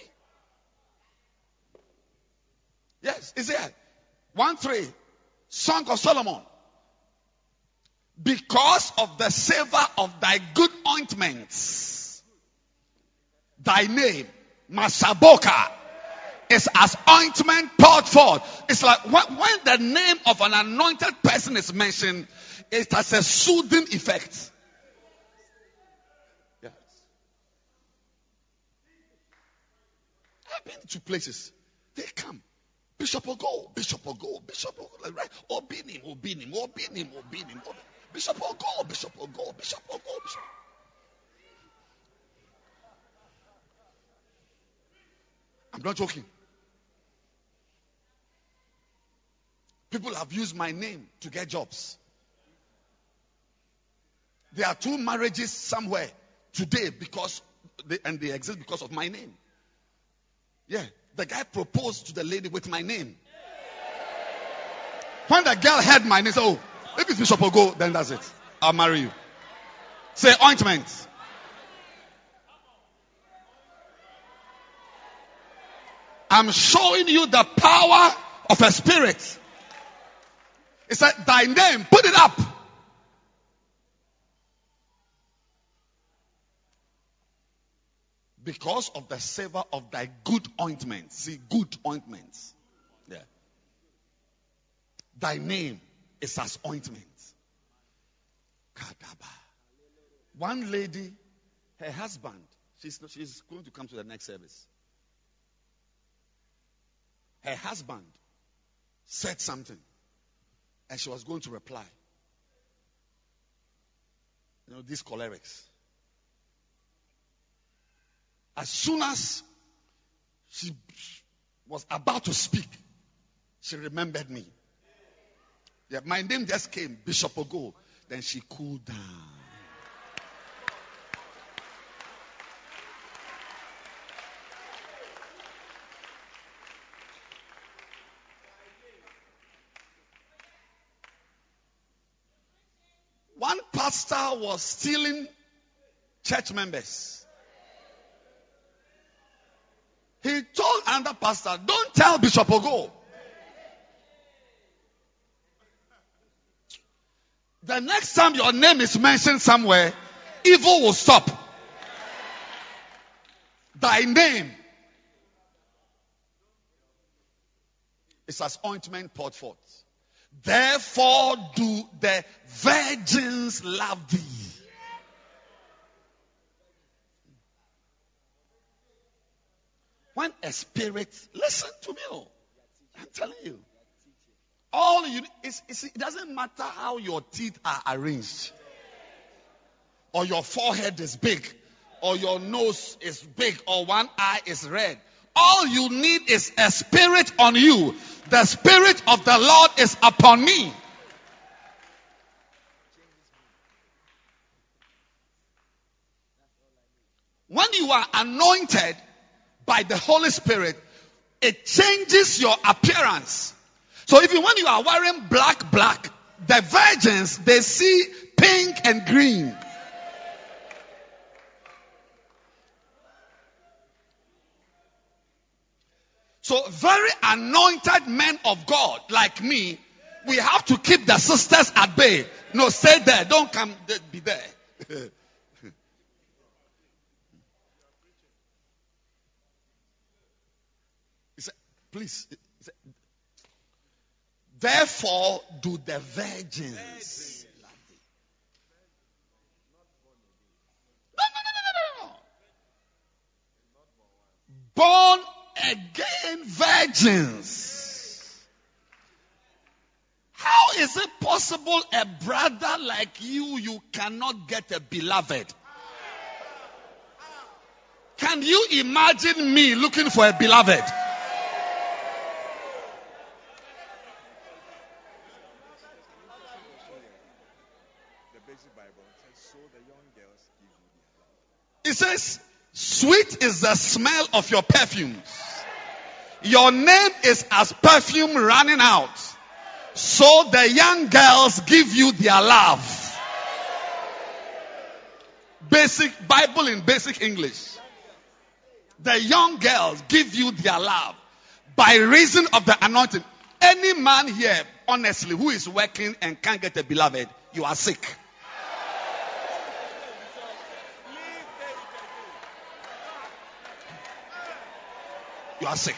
Yes, is there? 1 3, Song of Solomon. Because of the savor of thy good ointments, thy name, Masaboka, is as ointment poured forth. It's like when, when the name of an anointed person is mentioned, it has a soothing effect. I've been to places. They come. Bishop will go, Bishop will go, Bishop will go, right? Obinim, Obinim, Obinim, Obinim. Bishop will go, Bishop will go, Bishop will go, Bishop. I'm not joking. People have used my name to get jobs. There are two marriages somewhere today because they, and they exist because of my name. Yeah, the guy proposed to the lady with my name. When the girl heard my name, said, "Oh, if it's Bishop Ogo, then that's it. I'll marry you." Say ointment. I'm showing you the power of a spirit. He said, Thy name, put it up. Because of the savor of thy good ointments. See, good ointments. Yeah. Thy name is as ointment. Kadaba. One lady, her husband, she's, she's going to come to the next service. Her husband said something and she was going to reply. You know, these cholerics. As soon as she was about to speak, she remembered me. Yeah, my name just came, Bishop Ogo. Then she cooled down. One pastor was stealing church members. He told another pastor, Don't tell Bishop Ogo. The next time your name is mentioned somewhere, evil will stop. Thy name is as ointment poured forth. Therefore do the virgins love thee. When a spirit, listen to me, oh, I'm telling you. All you is, it doesn't matter how your teeth are arranged, or your forehead is big, or your nose is big, or one eye is red, All you need is a spirit on you. The spirit of the Lord is upon me. When you are anointed by the Holy Spirit, it changes your appearance. So even when you are wearing black, black, the virgins, they see pink and green. So very anointed men of God like me, we have to keep the sisters at bay. No, stay there. Don't come, be there. he said, please. Therefore do the virgins. No, no, no, no, no, no. Born again virgins. How is it possible a brother like you, you cannot get a beloved? Can you imagine me looking for a beloved? It says, sweet is the smell of your perfumes. Your name is as perfume running out. So the young girls give you their love. Basic Bible in basic English. The young girls give you their love by reason of the anointing. Any man here, honestly, who is working and can't get a beloved, you are sick. You are sick.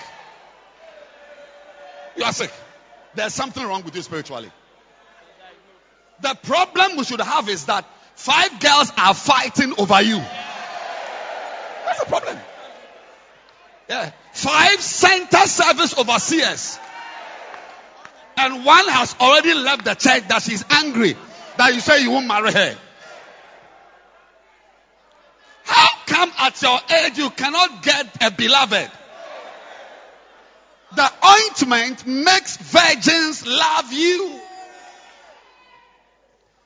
You are sick. There's something wrong with you spiritually. The problem we should have is that five girls are fighting over you. That's the problem. Yeah. Five center service overseers. And one has already left the church that she's angry that you say you won't marry her. How come at your age you cannot get a beloved? The ointment makes virgins love you.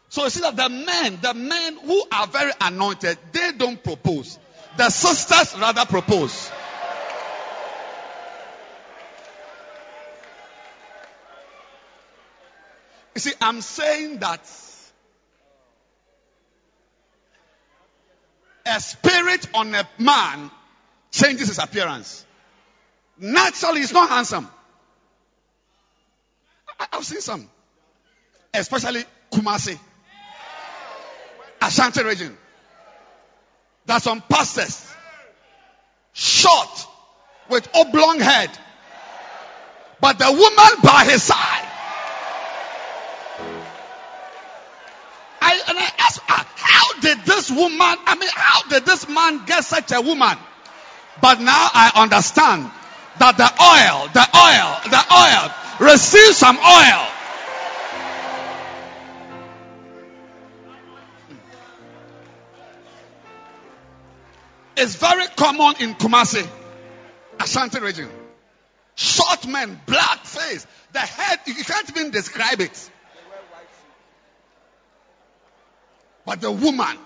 So you see that the men, the men who are very anointed, they don't propose. The sisters rather propose. You see, I'm saying that a spirit on a man changes his appearance. Naturally, he's not handsome. I, have seen some, especially Kumasi, Ashanti region. There's some pastors, short, with oblong head, but the woman by his side. I, and I asked, ah, how did this woman, I mean, how did this man get such a woman? But now I understand that the oil, the oil, the oil, receive some oil. It's very common in Kumasi, Ashanti region. Short men, black face, the head, you can't even describe it. But the woman,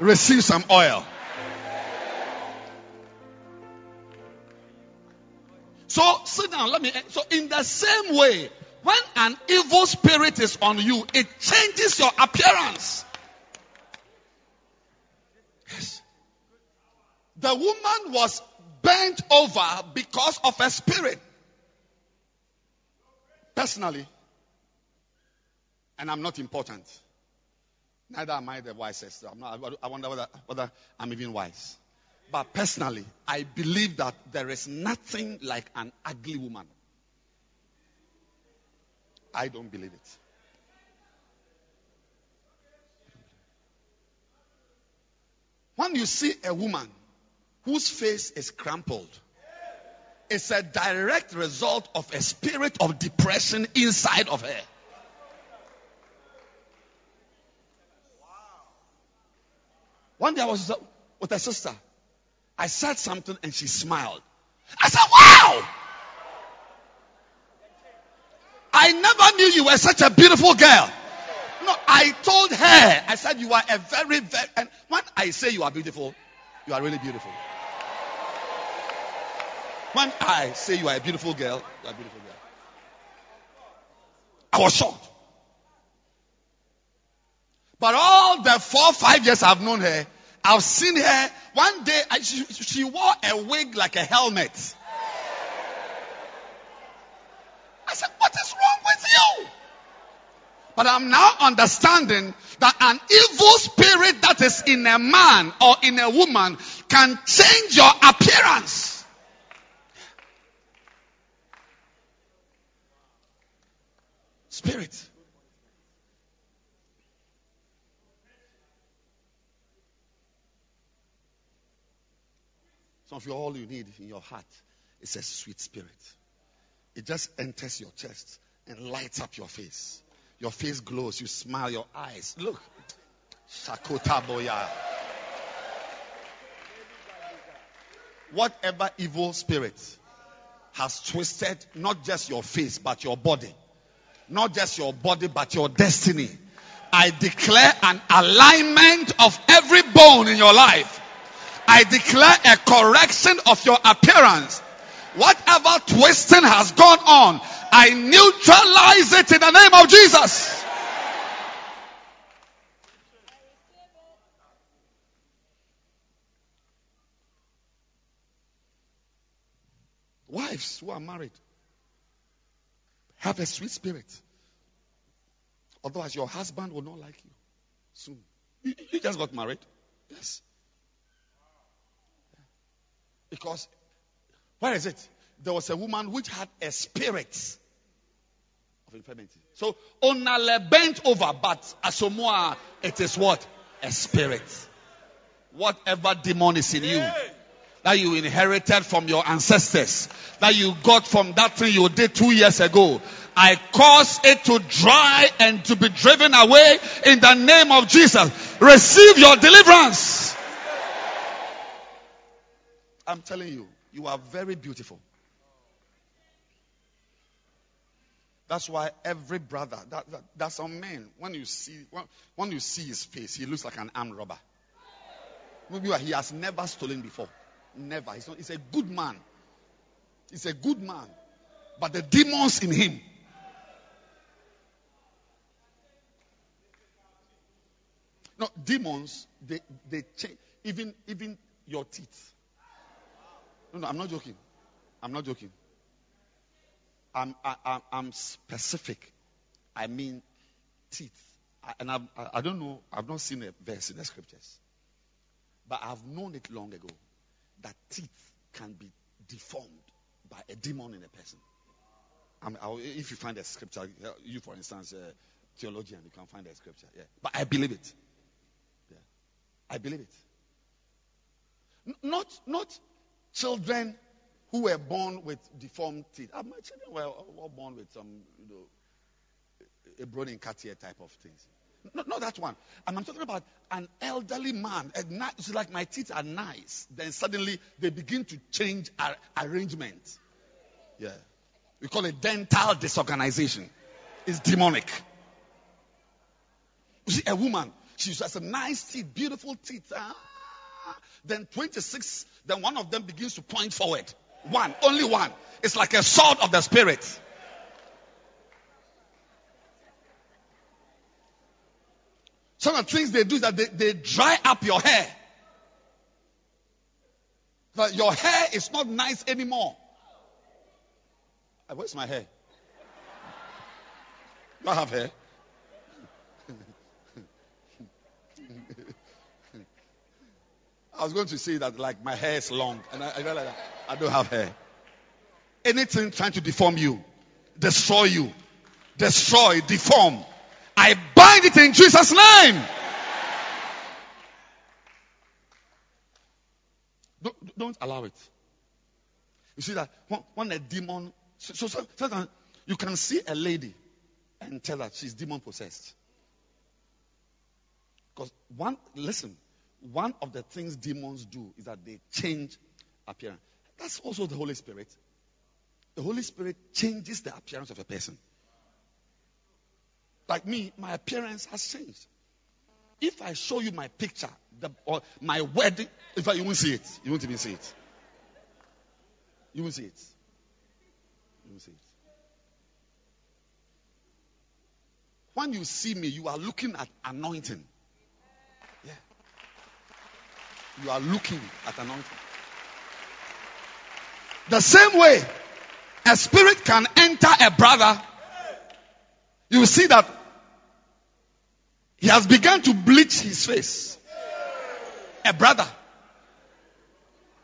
receive some oil. So sit down. Let me. So in the same way, when an evil spirit is on you, it changes your appearance. Yes. The woman was bent over because of a spirit. Personally, and I'm not important. Neither am I the wisest. Not, i wonder whether, whether I'm even wise. But personally, I believe that there is nothing like an ugly woman. I don't believe it. When you see a woman whose face is crumpled, it's a direct result of a spirit of depression inside of her. One day I was with a sister. I said something and she smiled. I said, wow! I never knew you were such a beautiful girl. No, I told her, I said, you are a very, very, and when I say you are beautiful, you are really beautiful. When I say you are a beautiful girl, you are a beautiful girl. I was shocked. But all the four, five years I've known her, I've seen her. One day, I, she, she wore a wig like a helmet. I said, What is wrong with you? But I'm now understanding that an evil spirit that is in a man or in a woman can change your appearance. Spirit. Some of you, all you need in your heart is a sweet spirit. It just enters your chest and lights up your face. Your face glows. You smile your eyes. Look. Shakota boya. Whatever evil spirit has twisted not just your face but your body, not just your body but your destiny. I declare an alignment of every bone in your life I declare a correction of your appearance. Whatever twisting has gone on, I neutralize it in the name of Jesus. Wives who are married have a sweet spirit. Otherwise, your husband will not like you soon. You, you just got married. Yes. Because, where is it? There was a woman which had a spirit of infirmity. So, onale bent over, but asomoa, it is what? A spirit. Whatever demon is in you that you inherited from your ancestors, that you got from that thing you did two years ago, I cause it to dry and to be driven away in the name of Jesus. Receive your deliverance. I'm telling you, you are very beautiful. That's why every brother, that, that, that's some man, when you see when, when, you see his face, he looks like an armed robber. Maybe he has never stolen before. Never. He's, not, he's a good man. He's a good man. But the demons in him. No, demons, they, they change. Even, even your teeth. No, no, I'm not joking. I'm not joking. I'm, I, am i am specific. I mean teeth. I, and I, I don't know, I've not seen a verse in the scriptures. But I've known it long ago that teeth can be deformed by a demon in a person. if you find a scripture, you for instance, uh, a theologian, you can find a scripture. Yeah. But I believe it. Yeah. I believe it. N- not, not children who were born with deformed teeth. My children were, were born with some, you know, a Broden Cartier type of things. Not, not that one. And I'm talking about an elderly man. It's like my teeth are nice. Then suddenly they begin to change ar- arrangement. Yeah. We call it dental disorganization. It's demonic. You see, a woman, she has a nice teeth, beautiful teeth. Then 26, then one of them begins to point forward. One, only one. It's like a sword of the spirit. Some of the things they do is that they, they dry up your hair. But your hair is not nice anymore. Uh, where's my hair? Do I have hair? I was going to say that like my hair is long, and I, I realized I don't have hair. Anything trying to deform you, destroy you, destroy, deform. I bind it in Jesus' name. Don't, don't allow it. You see that when, when a demon, so, so, so you can see a lady and tell that she's demon possessed. Because one, listen, one of the things demons do is that they change appearance. That's also the Holy Spirit. The Holy Spirit changes the appearance of a person. Like me, my appearance has changed. If I show you my picture, the, or my wedding, in fact, you won't see it. You won't even see it. You won't see it. You won't see it. When you see me, you are looking at anointing. Yeah. You are looking at anointing. The same way a spirit can enter a brother, you see that he has begun to bleach his face. A brother.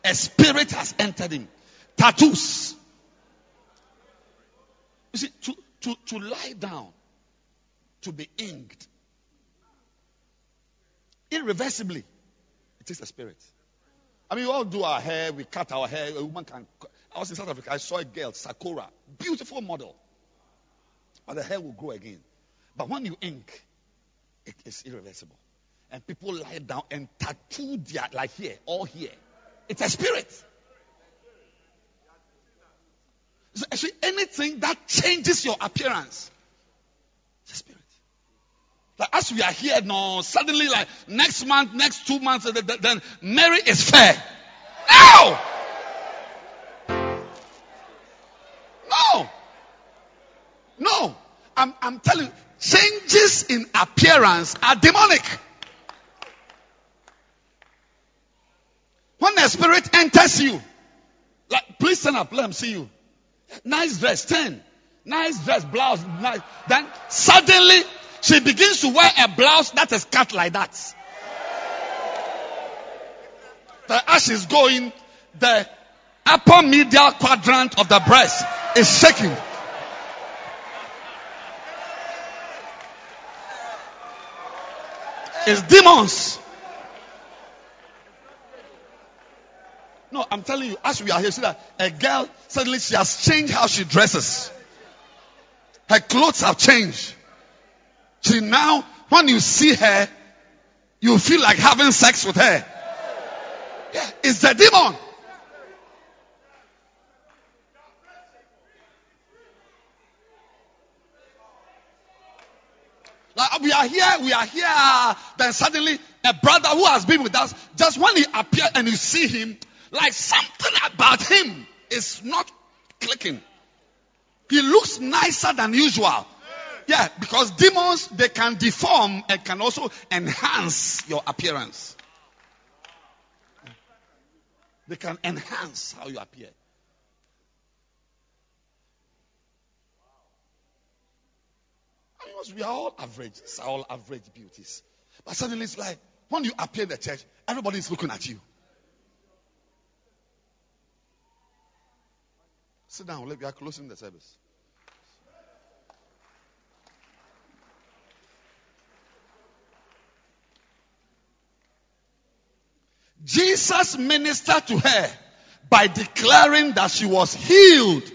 A spirit has entered him. Tattoos. You see, to, to, to lie down, to be inked, irreversibly, it is a spirit. I mean, we all do our hair, we cut our hair. A woman can. I was in South Africa, I saw a girl, Sakura, beautiful model. But the hair will grow again. But when you ink, it is irreversible. And people lie down and tattoo their, like here, all here. It's a spirit. So actually, anything that changes your appearance, it's a spirit. Like as we are here now, suddenly, like next month, next two months, then Mary is fair. No! No! No! I'm, I'm telling you, changes in appearance are demonic. When the spirit enters you, like, please stand up, let them see you. Nice dress, 10. Nice dress, blouse, nice. Then suddenly she begins to wear a blouse that is cut like that. The as she's going, the upper medial quadrant of the breast is shaking. It's demons. No, I'm telling you, as we are here, see that a girl suddenly she has changed how she dresses. Her clothes have changed. She now, when you see her, you feel like having sex with her. It's the demon. Like we are here, we are here. Then suddenly a brother who has been with us, just when he appears and you see him, like something about him is not clicking. He looks nicer than usual. Yeah, because demons they can deform and can also enhance your appearance. They can enhance how you appear. Because we are all average, it's all average beauties. But suddenly it's like when you appear in the church, everybody is looking at you. Sit down. We are closing the service. Jesus ministered to her by declaring that she was healed.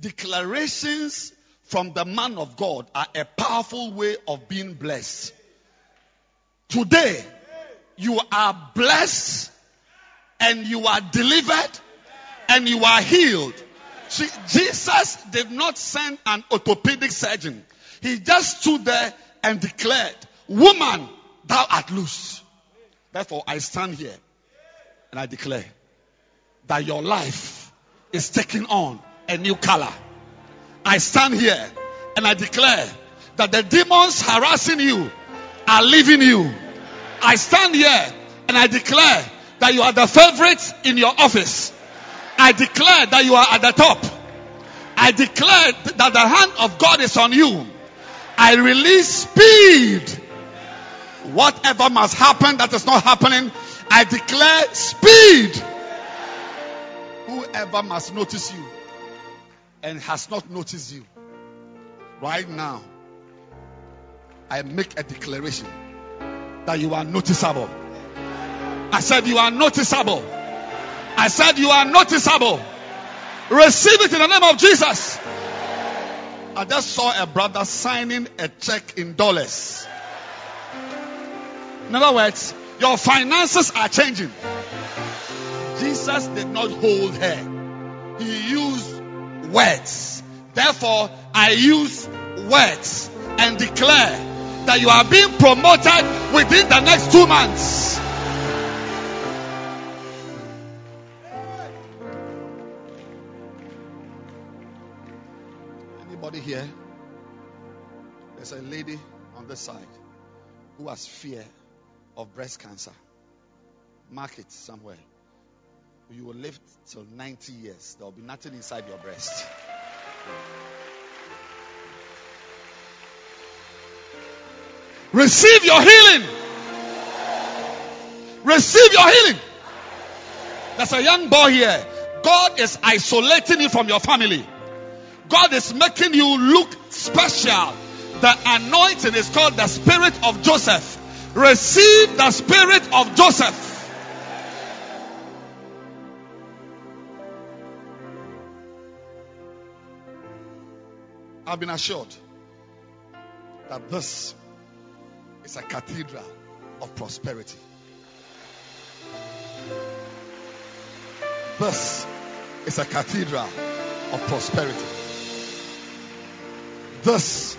Declarations from the man of God are a powerful way of being blessed. Today, you are blessed and you are delivered and you are healed. See, Jesus did not send an orthopedic surgeon. He just stood there and declared, Woman, thou art loose. Therefore, I stand here and I declare that your life is taking on a new color. I stand here and I declare that the demons harassing you are leaving you. I stand here and I declare that you are the favorite in your office. I declare that you are at the top. I declare that the hand of God is on you. I release speed. Whatever must happen that is not happening, I declare speed. Whoever must notice you and has not noticed you, right now, I make a declaration that you are noticeable. I said you are noticeable. I said you are noticeable. Receive it in the name of Jesus. I just saw a brother signing a check in dollars. In other words, your finances are changing. Jesus did not hold her, he used words. Therefore, I use words and declare that you are being promoted within the next two months. Anybody here? There's a lady on this side who has fear of breast cancer. Mark it somewhere. You will live till 90 years. There will be nothing inside your breast. Receive your healing. Receive your healing. There's a young boy here. God is isolating you from your family. God is making you look special. The anointing is called the spirit of Joseph. Receive the spirit of Joseph. I've been assured that this is a cathedral of prosperity. This is a cathedral of prosperity. This,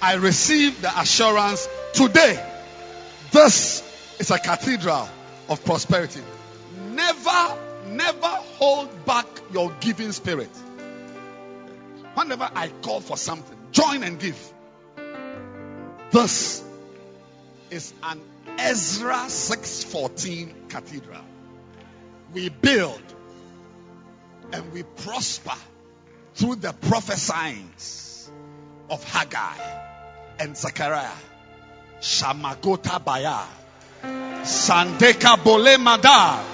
I receive the assurance today. This is a cathedral of prosperity. Never, never hold back your giving spirit. Whenever I call for something, join and give. This is an Ezra 614 cathedral. We build and we prosper through the prophesyings of Haggai and Zechariah. Shamagota Baya. Sandeka Bole Madar.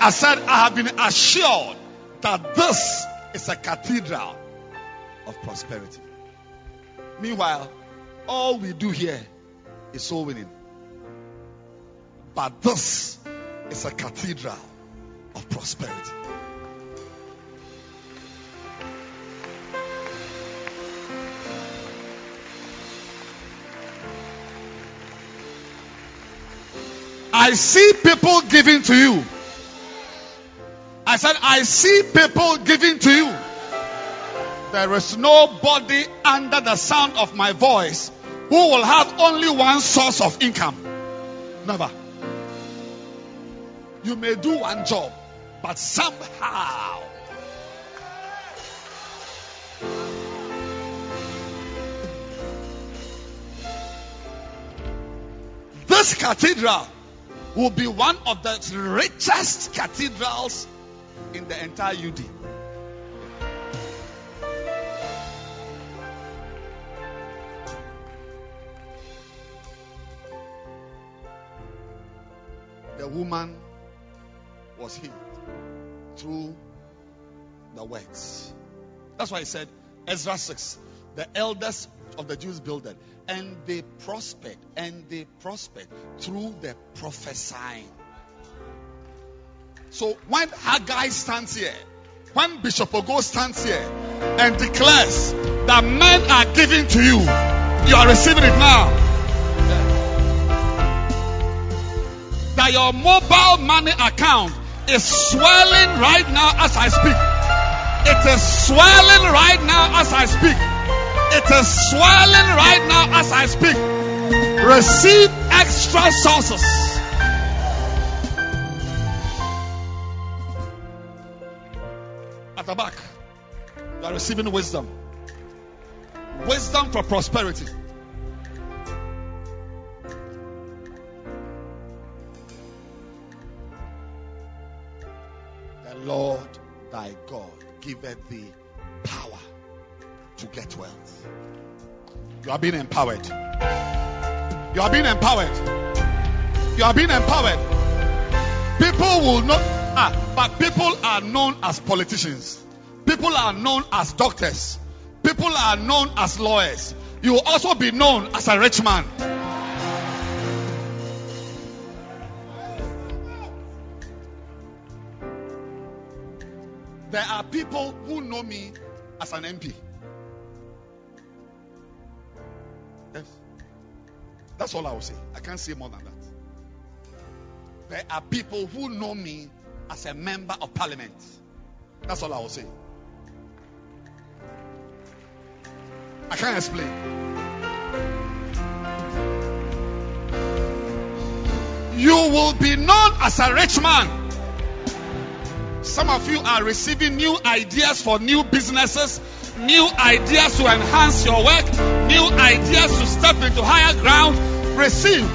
I said, I have been assured that this is a cathedral of prosperity. Meanwhile, all we do here is soul winning. But this is a cathedral of prosperity. I see people giving to you. I said, I see people giving to you. There is nobody under the sound of my voice who will have only one source of income. Never. You may do one job, but somehow this cathedral will be one of the richest cathedrals in the entire UD. The woman was healed through the words. That's why he said, Ezra 6, the elders of the Jews built it, and they prospered, and they prospered through the prophesying. So when Haggai stands here, when Bishop Ogo stands here and declares that men are giving to you, you are receiving it now. That your mobile money account is swelling right now as I speak. It is swelling right now as I speak. It is swelling right now as I speak. Receive extra sources. At the back, you are receiving wisdom. Wisdom for prosperity. The Lord thy God giveth thee power to get wealth. You are being empowered. You are being empowered. You are being empowered. People will not, ah, but people are known as politicians. People are known as doctors. People are known as lawyers. You will also be known as a rich man. There are people who know me as an MP. Yes. That's all I will say. I can't say more than that. There are people who know me as a member of parliament. That's all I will say. I can't explain. You will be known as a rich man. Some of you are receiving new ideas for new businesses, new ideas to enhance your work, new ideas to step into higher ground. Receive.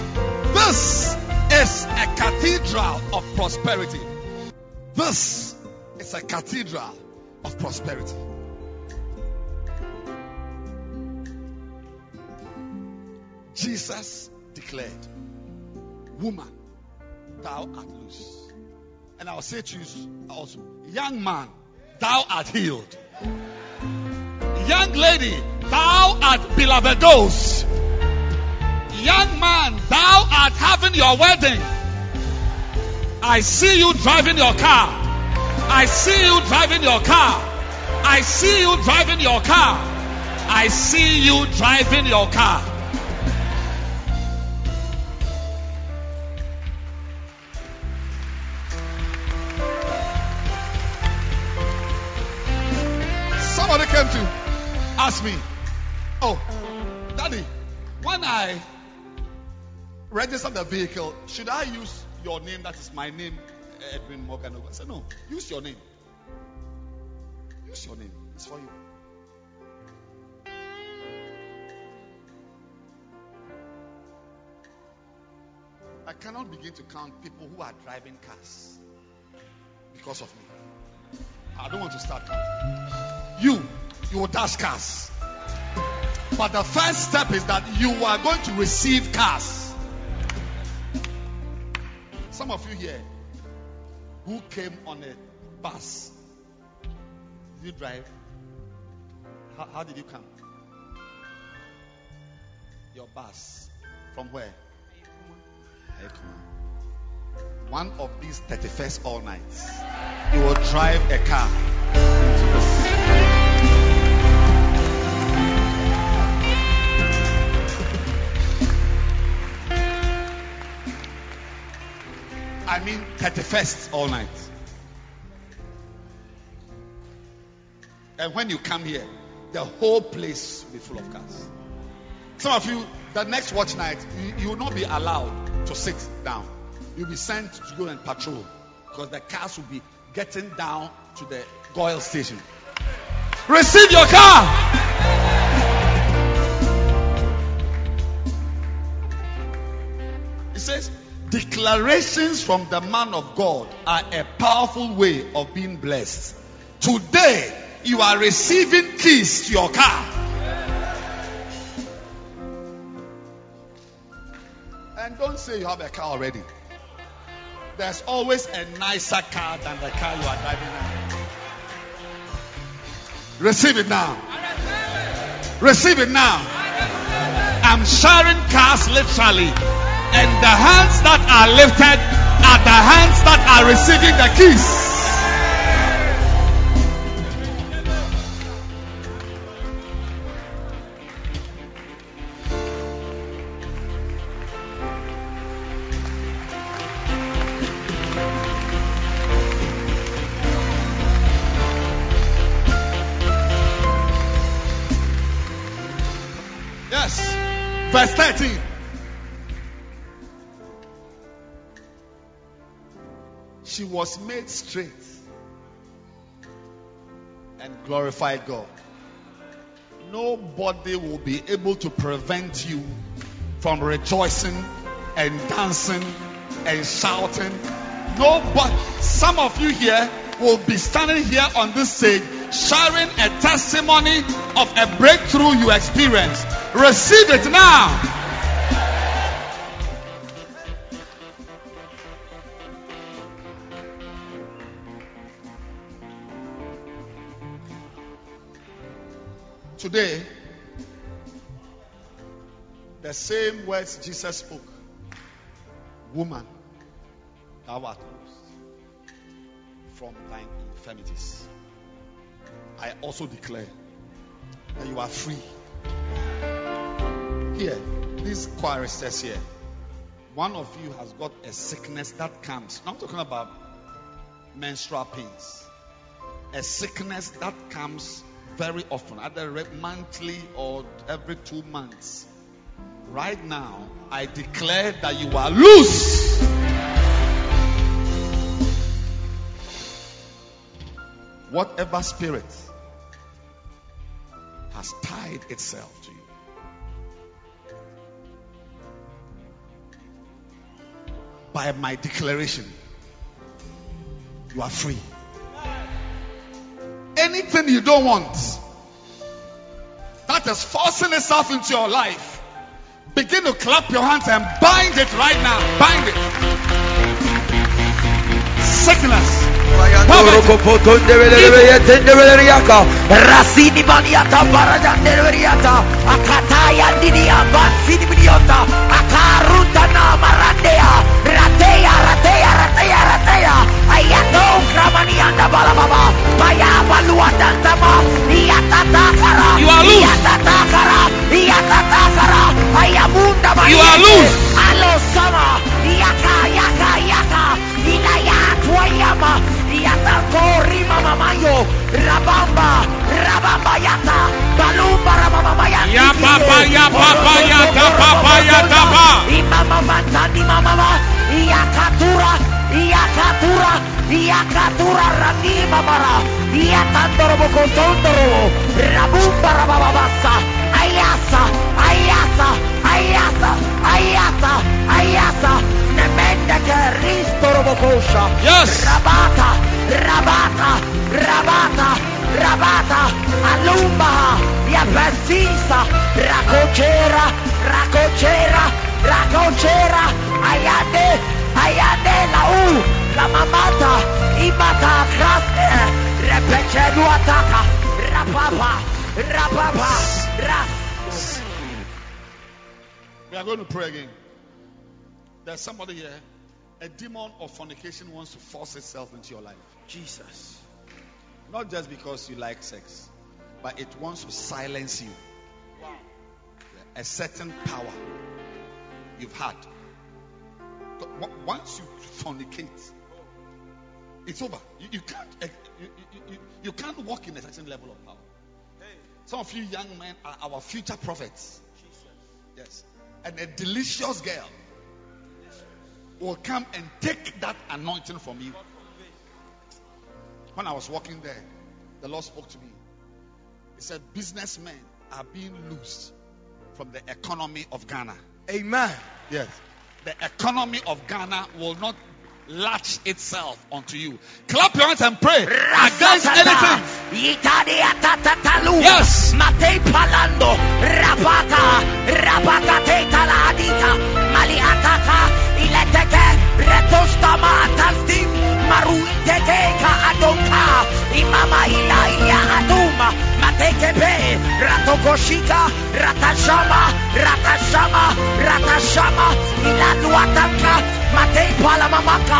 This is a cathedral of prosperity. This is a cathedral of prosperity. Jesus declared, Woman, thou art loose. And I'll say to you also, Young man, thou art healed. Young lady, thou art beloved. Young man, thou art having your wedding. I see you driving your car. I see you driving your car. I see you driving your car. I see you driving your car. Somebody came to ask me, Oh, Daddy, when I register the vehicle, should I use your name? That is my name, Edwin Morgan. I said, No, use your name. Use your name. It's for you. I cannot begin to count people who are driving cars because of me. I don't want to start counting. You, you will dash cars. But the first step is that you are going to receive cars. Some of you here who came on a bus, did you drive? How, how did you come? Your bus. From where? One of these 31st all nights, you will drive a car into this. I mean 31st all night. And when you come here, the whole place will be full of cars. Some of you, the next watch night, you, you will not be allowed to sit down. You'll be sent to go and patrol because the cars will be getting down to the GOIL station. Receive your car. It says, declarations from the man of God are a powerful way of being blessed. Today, you are receiving keys to your car. And don't say you have a car already. There's always a nicer car than the car you are driving now. Receive it now. Receive it now. I'm sharing cars literally. And the hands that are lifted are the hands that are receiving the keys. She was made straight and glorified God. Nobody will be able to prevent you from rejoicing and dancing and shouting. Nobody, some of you here will be standing here on this stage sharing a testimony of a breakthrough you experienced. Receive it now. Today, the same words Jesus spoke Woman, thou art loosed from thine infirmities. I also declare that you are free. Here, these choristers here, One of you has got a sickness that comes. Now I'm talking about menstrual pains. A sickness that comes very often, either monthly or every two months. Right now, I declare that you are loose. Whatever spirit has tied itself to you. By my declaration, you are free. Anything you don't want that is forcing itself into your life, begin to clap your hands and bind it right now. Bind it. Sickness.
Rasini
You are loose. You are loose.
yata rabamba rabamba yata balumba rabamba yata
Ya papa, ya papa, ya ta papa, ya ta pa.
imama matani mama yakatura Yakatura, catura, Ranima Bara, Yakandorobo Kosondoro, Rabumba Rabababasa, Ayasa, Ayasa, Ayasa, Ayasa, Ayasa, Nemenda Keristorobo Kosha,
yes.
Rabata, Rabata, Rabata, Rabata, Alumba, via Yapasisa, racocera, racocera, Rakocera, Ayate, ayade ayade la u la imata kraste repechelu ataka rapapa rapapa ras
We are going to pray again. There's somebody here. A demon of fornication wants to force itself into your life.
Jesus
Not just because you like sex, but it wants to silence you. A certain power you've had. But on- Once you fornicate, it's over. You, you can't eh, you, you, you, you can't walk in a certain level of power. Some of you young men are our future prophets. Yes. And a delicious girl will come and take that anointing from you. When I was walking there, the Lord spoke to me. He said, Businessmen are being loosed from the economy of Ghana.
amen
Yes. The economy of Ghana will not latch itself onto you. Clap your hands and pray against anything. Yes.
Matei palando. Te. Ileteke. Retostama atastim. Maruiteke ka adonka. Imama ila ilia aduma. Mateke pe. Ratokoshika. Ratashama. Ratashama. Ratashama. Ilanuatanka. Matei palamamaka.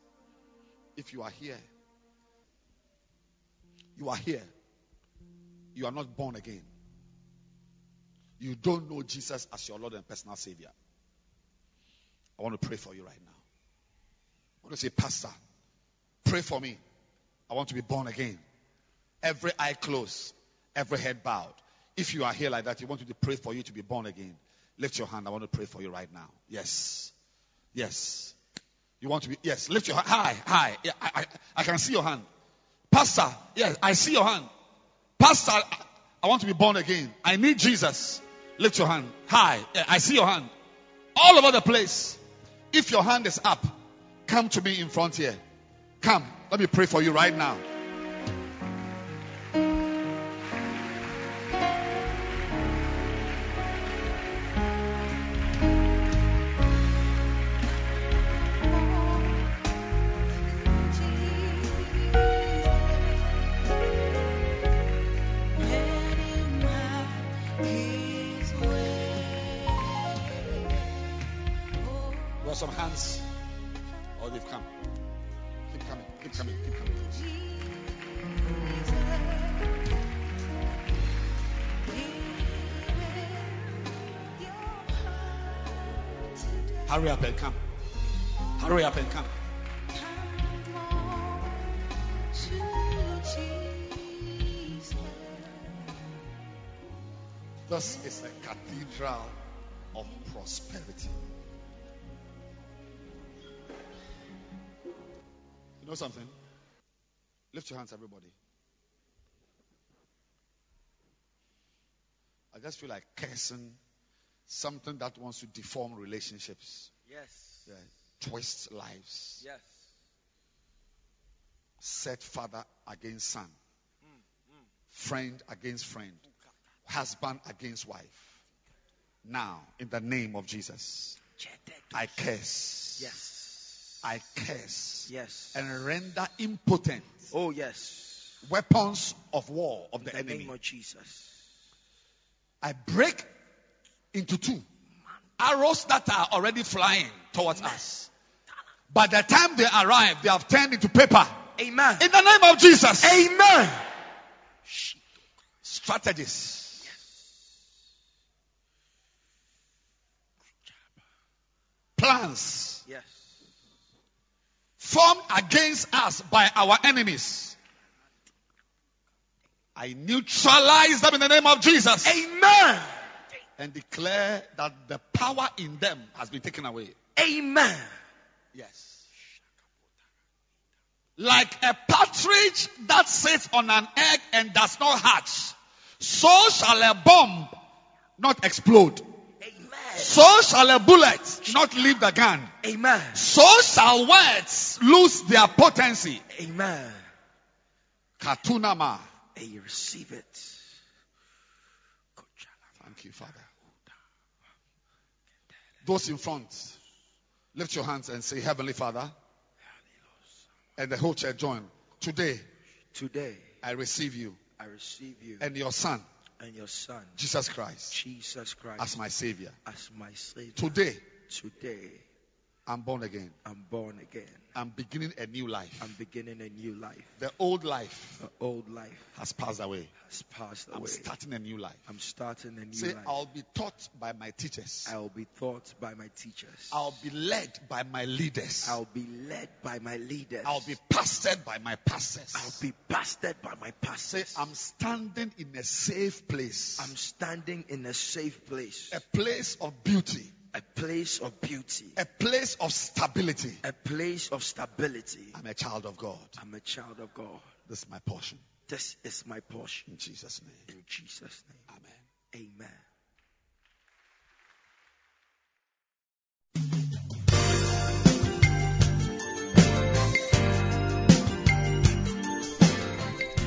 If you are here, you are here. You are not born again. You don't know Jesus as your Lord and personal Savior. I want to pray for you right now. I want to say, Pastor, pray for me. I want to be born again. Every eye closed, every head bowed. If you are here like that, you want to pray for you to be born again. Lift your hand. I want to pray for you right now. Yes. Yes. You want to be, yes, lift your hand. Hi, hi. Yeah, I, I, I can see your hand. Pastor, yes, I see your hand. Pastor, I- want to be born again. I need Jesus. Lift your hand. Hi, yeah, I see your hand. All over the place. If your hand is up, come to me in front here. Come. Let me pray for you right now. Your hands, everybody. I just feel like cursing something that wants to deform relationships,
Yes.
yeah, twist lives,
Yes.
set father against son, friend against friend, husband against wife. Now, in the name of Jesus, I curse.
Yes.
I curse
Yes.
and render impotent
Oh, yes.
weapons of war of
In
the
the
enemy.
name of Jesus.
I break into two arrows that are already flying towards us. By the time they arrive, they have turned into paper.
Amen.
In the name of Jesus.
Amen.
Strategies. Plans. Formed against us by our enemies. I neutralize them in the name of Jesus.
Amen.
And declare that the power in them has been taken away.
Amen.
Yes. Like a partridge that sits on an egg and does not hatch, so shall a bomb not explode. So shall a bullet not leave the gun.
Amen.
So shall words lose their potency.
Amen.
Katunama.
And you receive it.
Thank you, Father. Those in front, lift your hands and say, Heavenly Father. And the whole church join. Today,
Today,
I receive you
I receive you
and your Son,
and your Son,
Jesus Christ,
Jesus Christ,
as my Savior.
as my Savior.
Today,
Today,
I'm born again.
I'm born again.
I'm beginning a new life.
I'm beginning a new life.
The old life
The old life
has passed away.
has passed away.
I'm starting a new life.
I'm starting a new
Say,
life.
I'll be taught by my teachers.
I'll be taught by my teachers.
I'll be led by my leaders.
I'll be led by my leaders.
I'll be pastored by my pastors.
I'll be pastored by my
Say,
pastors.
I'm standing in a safe place.
I'm standing in a safe place,
a place of beauty,
a place of beauty,
a place of stability.
a place of stability.
I'm a child of God.
I'm a child of God.
This is my portion.
This is my portion.
In Jesus' name.
In Jesus' name.
Amen.
Amen.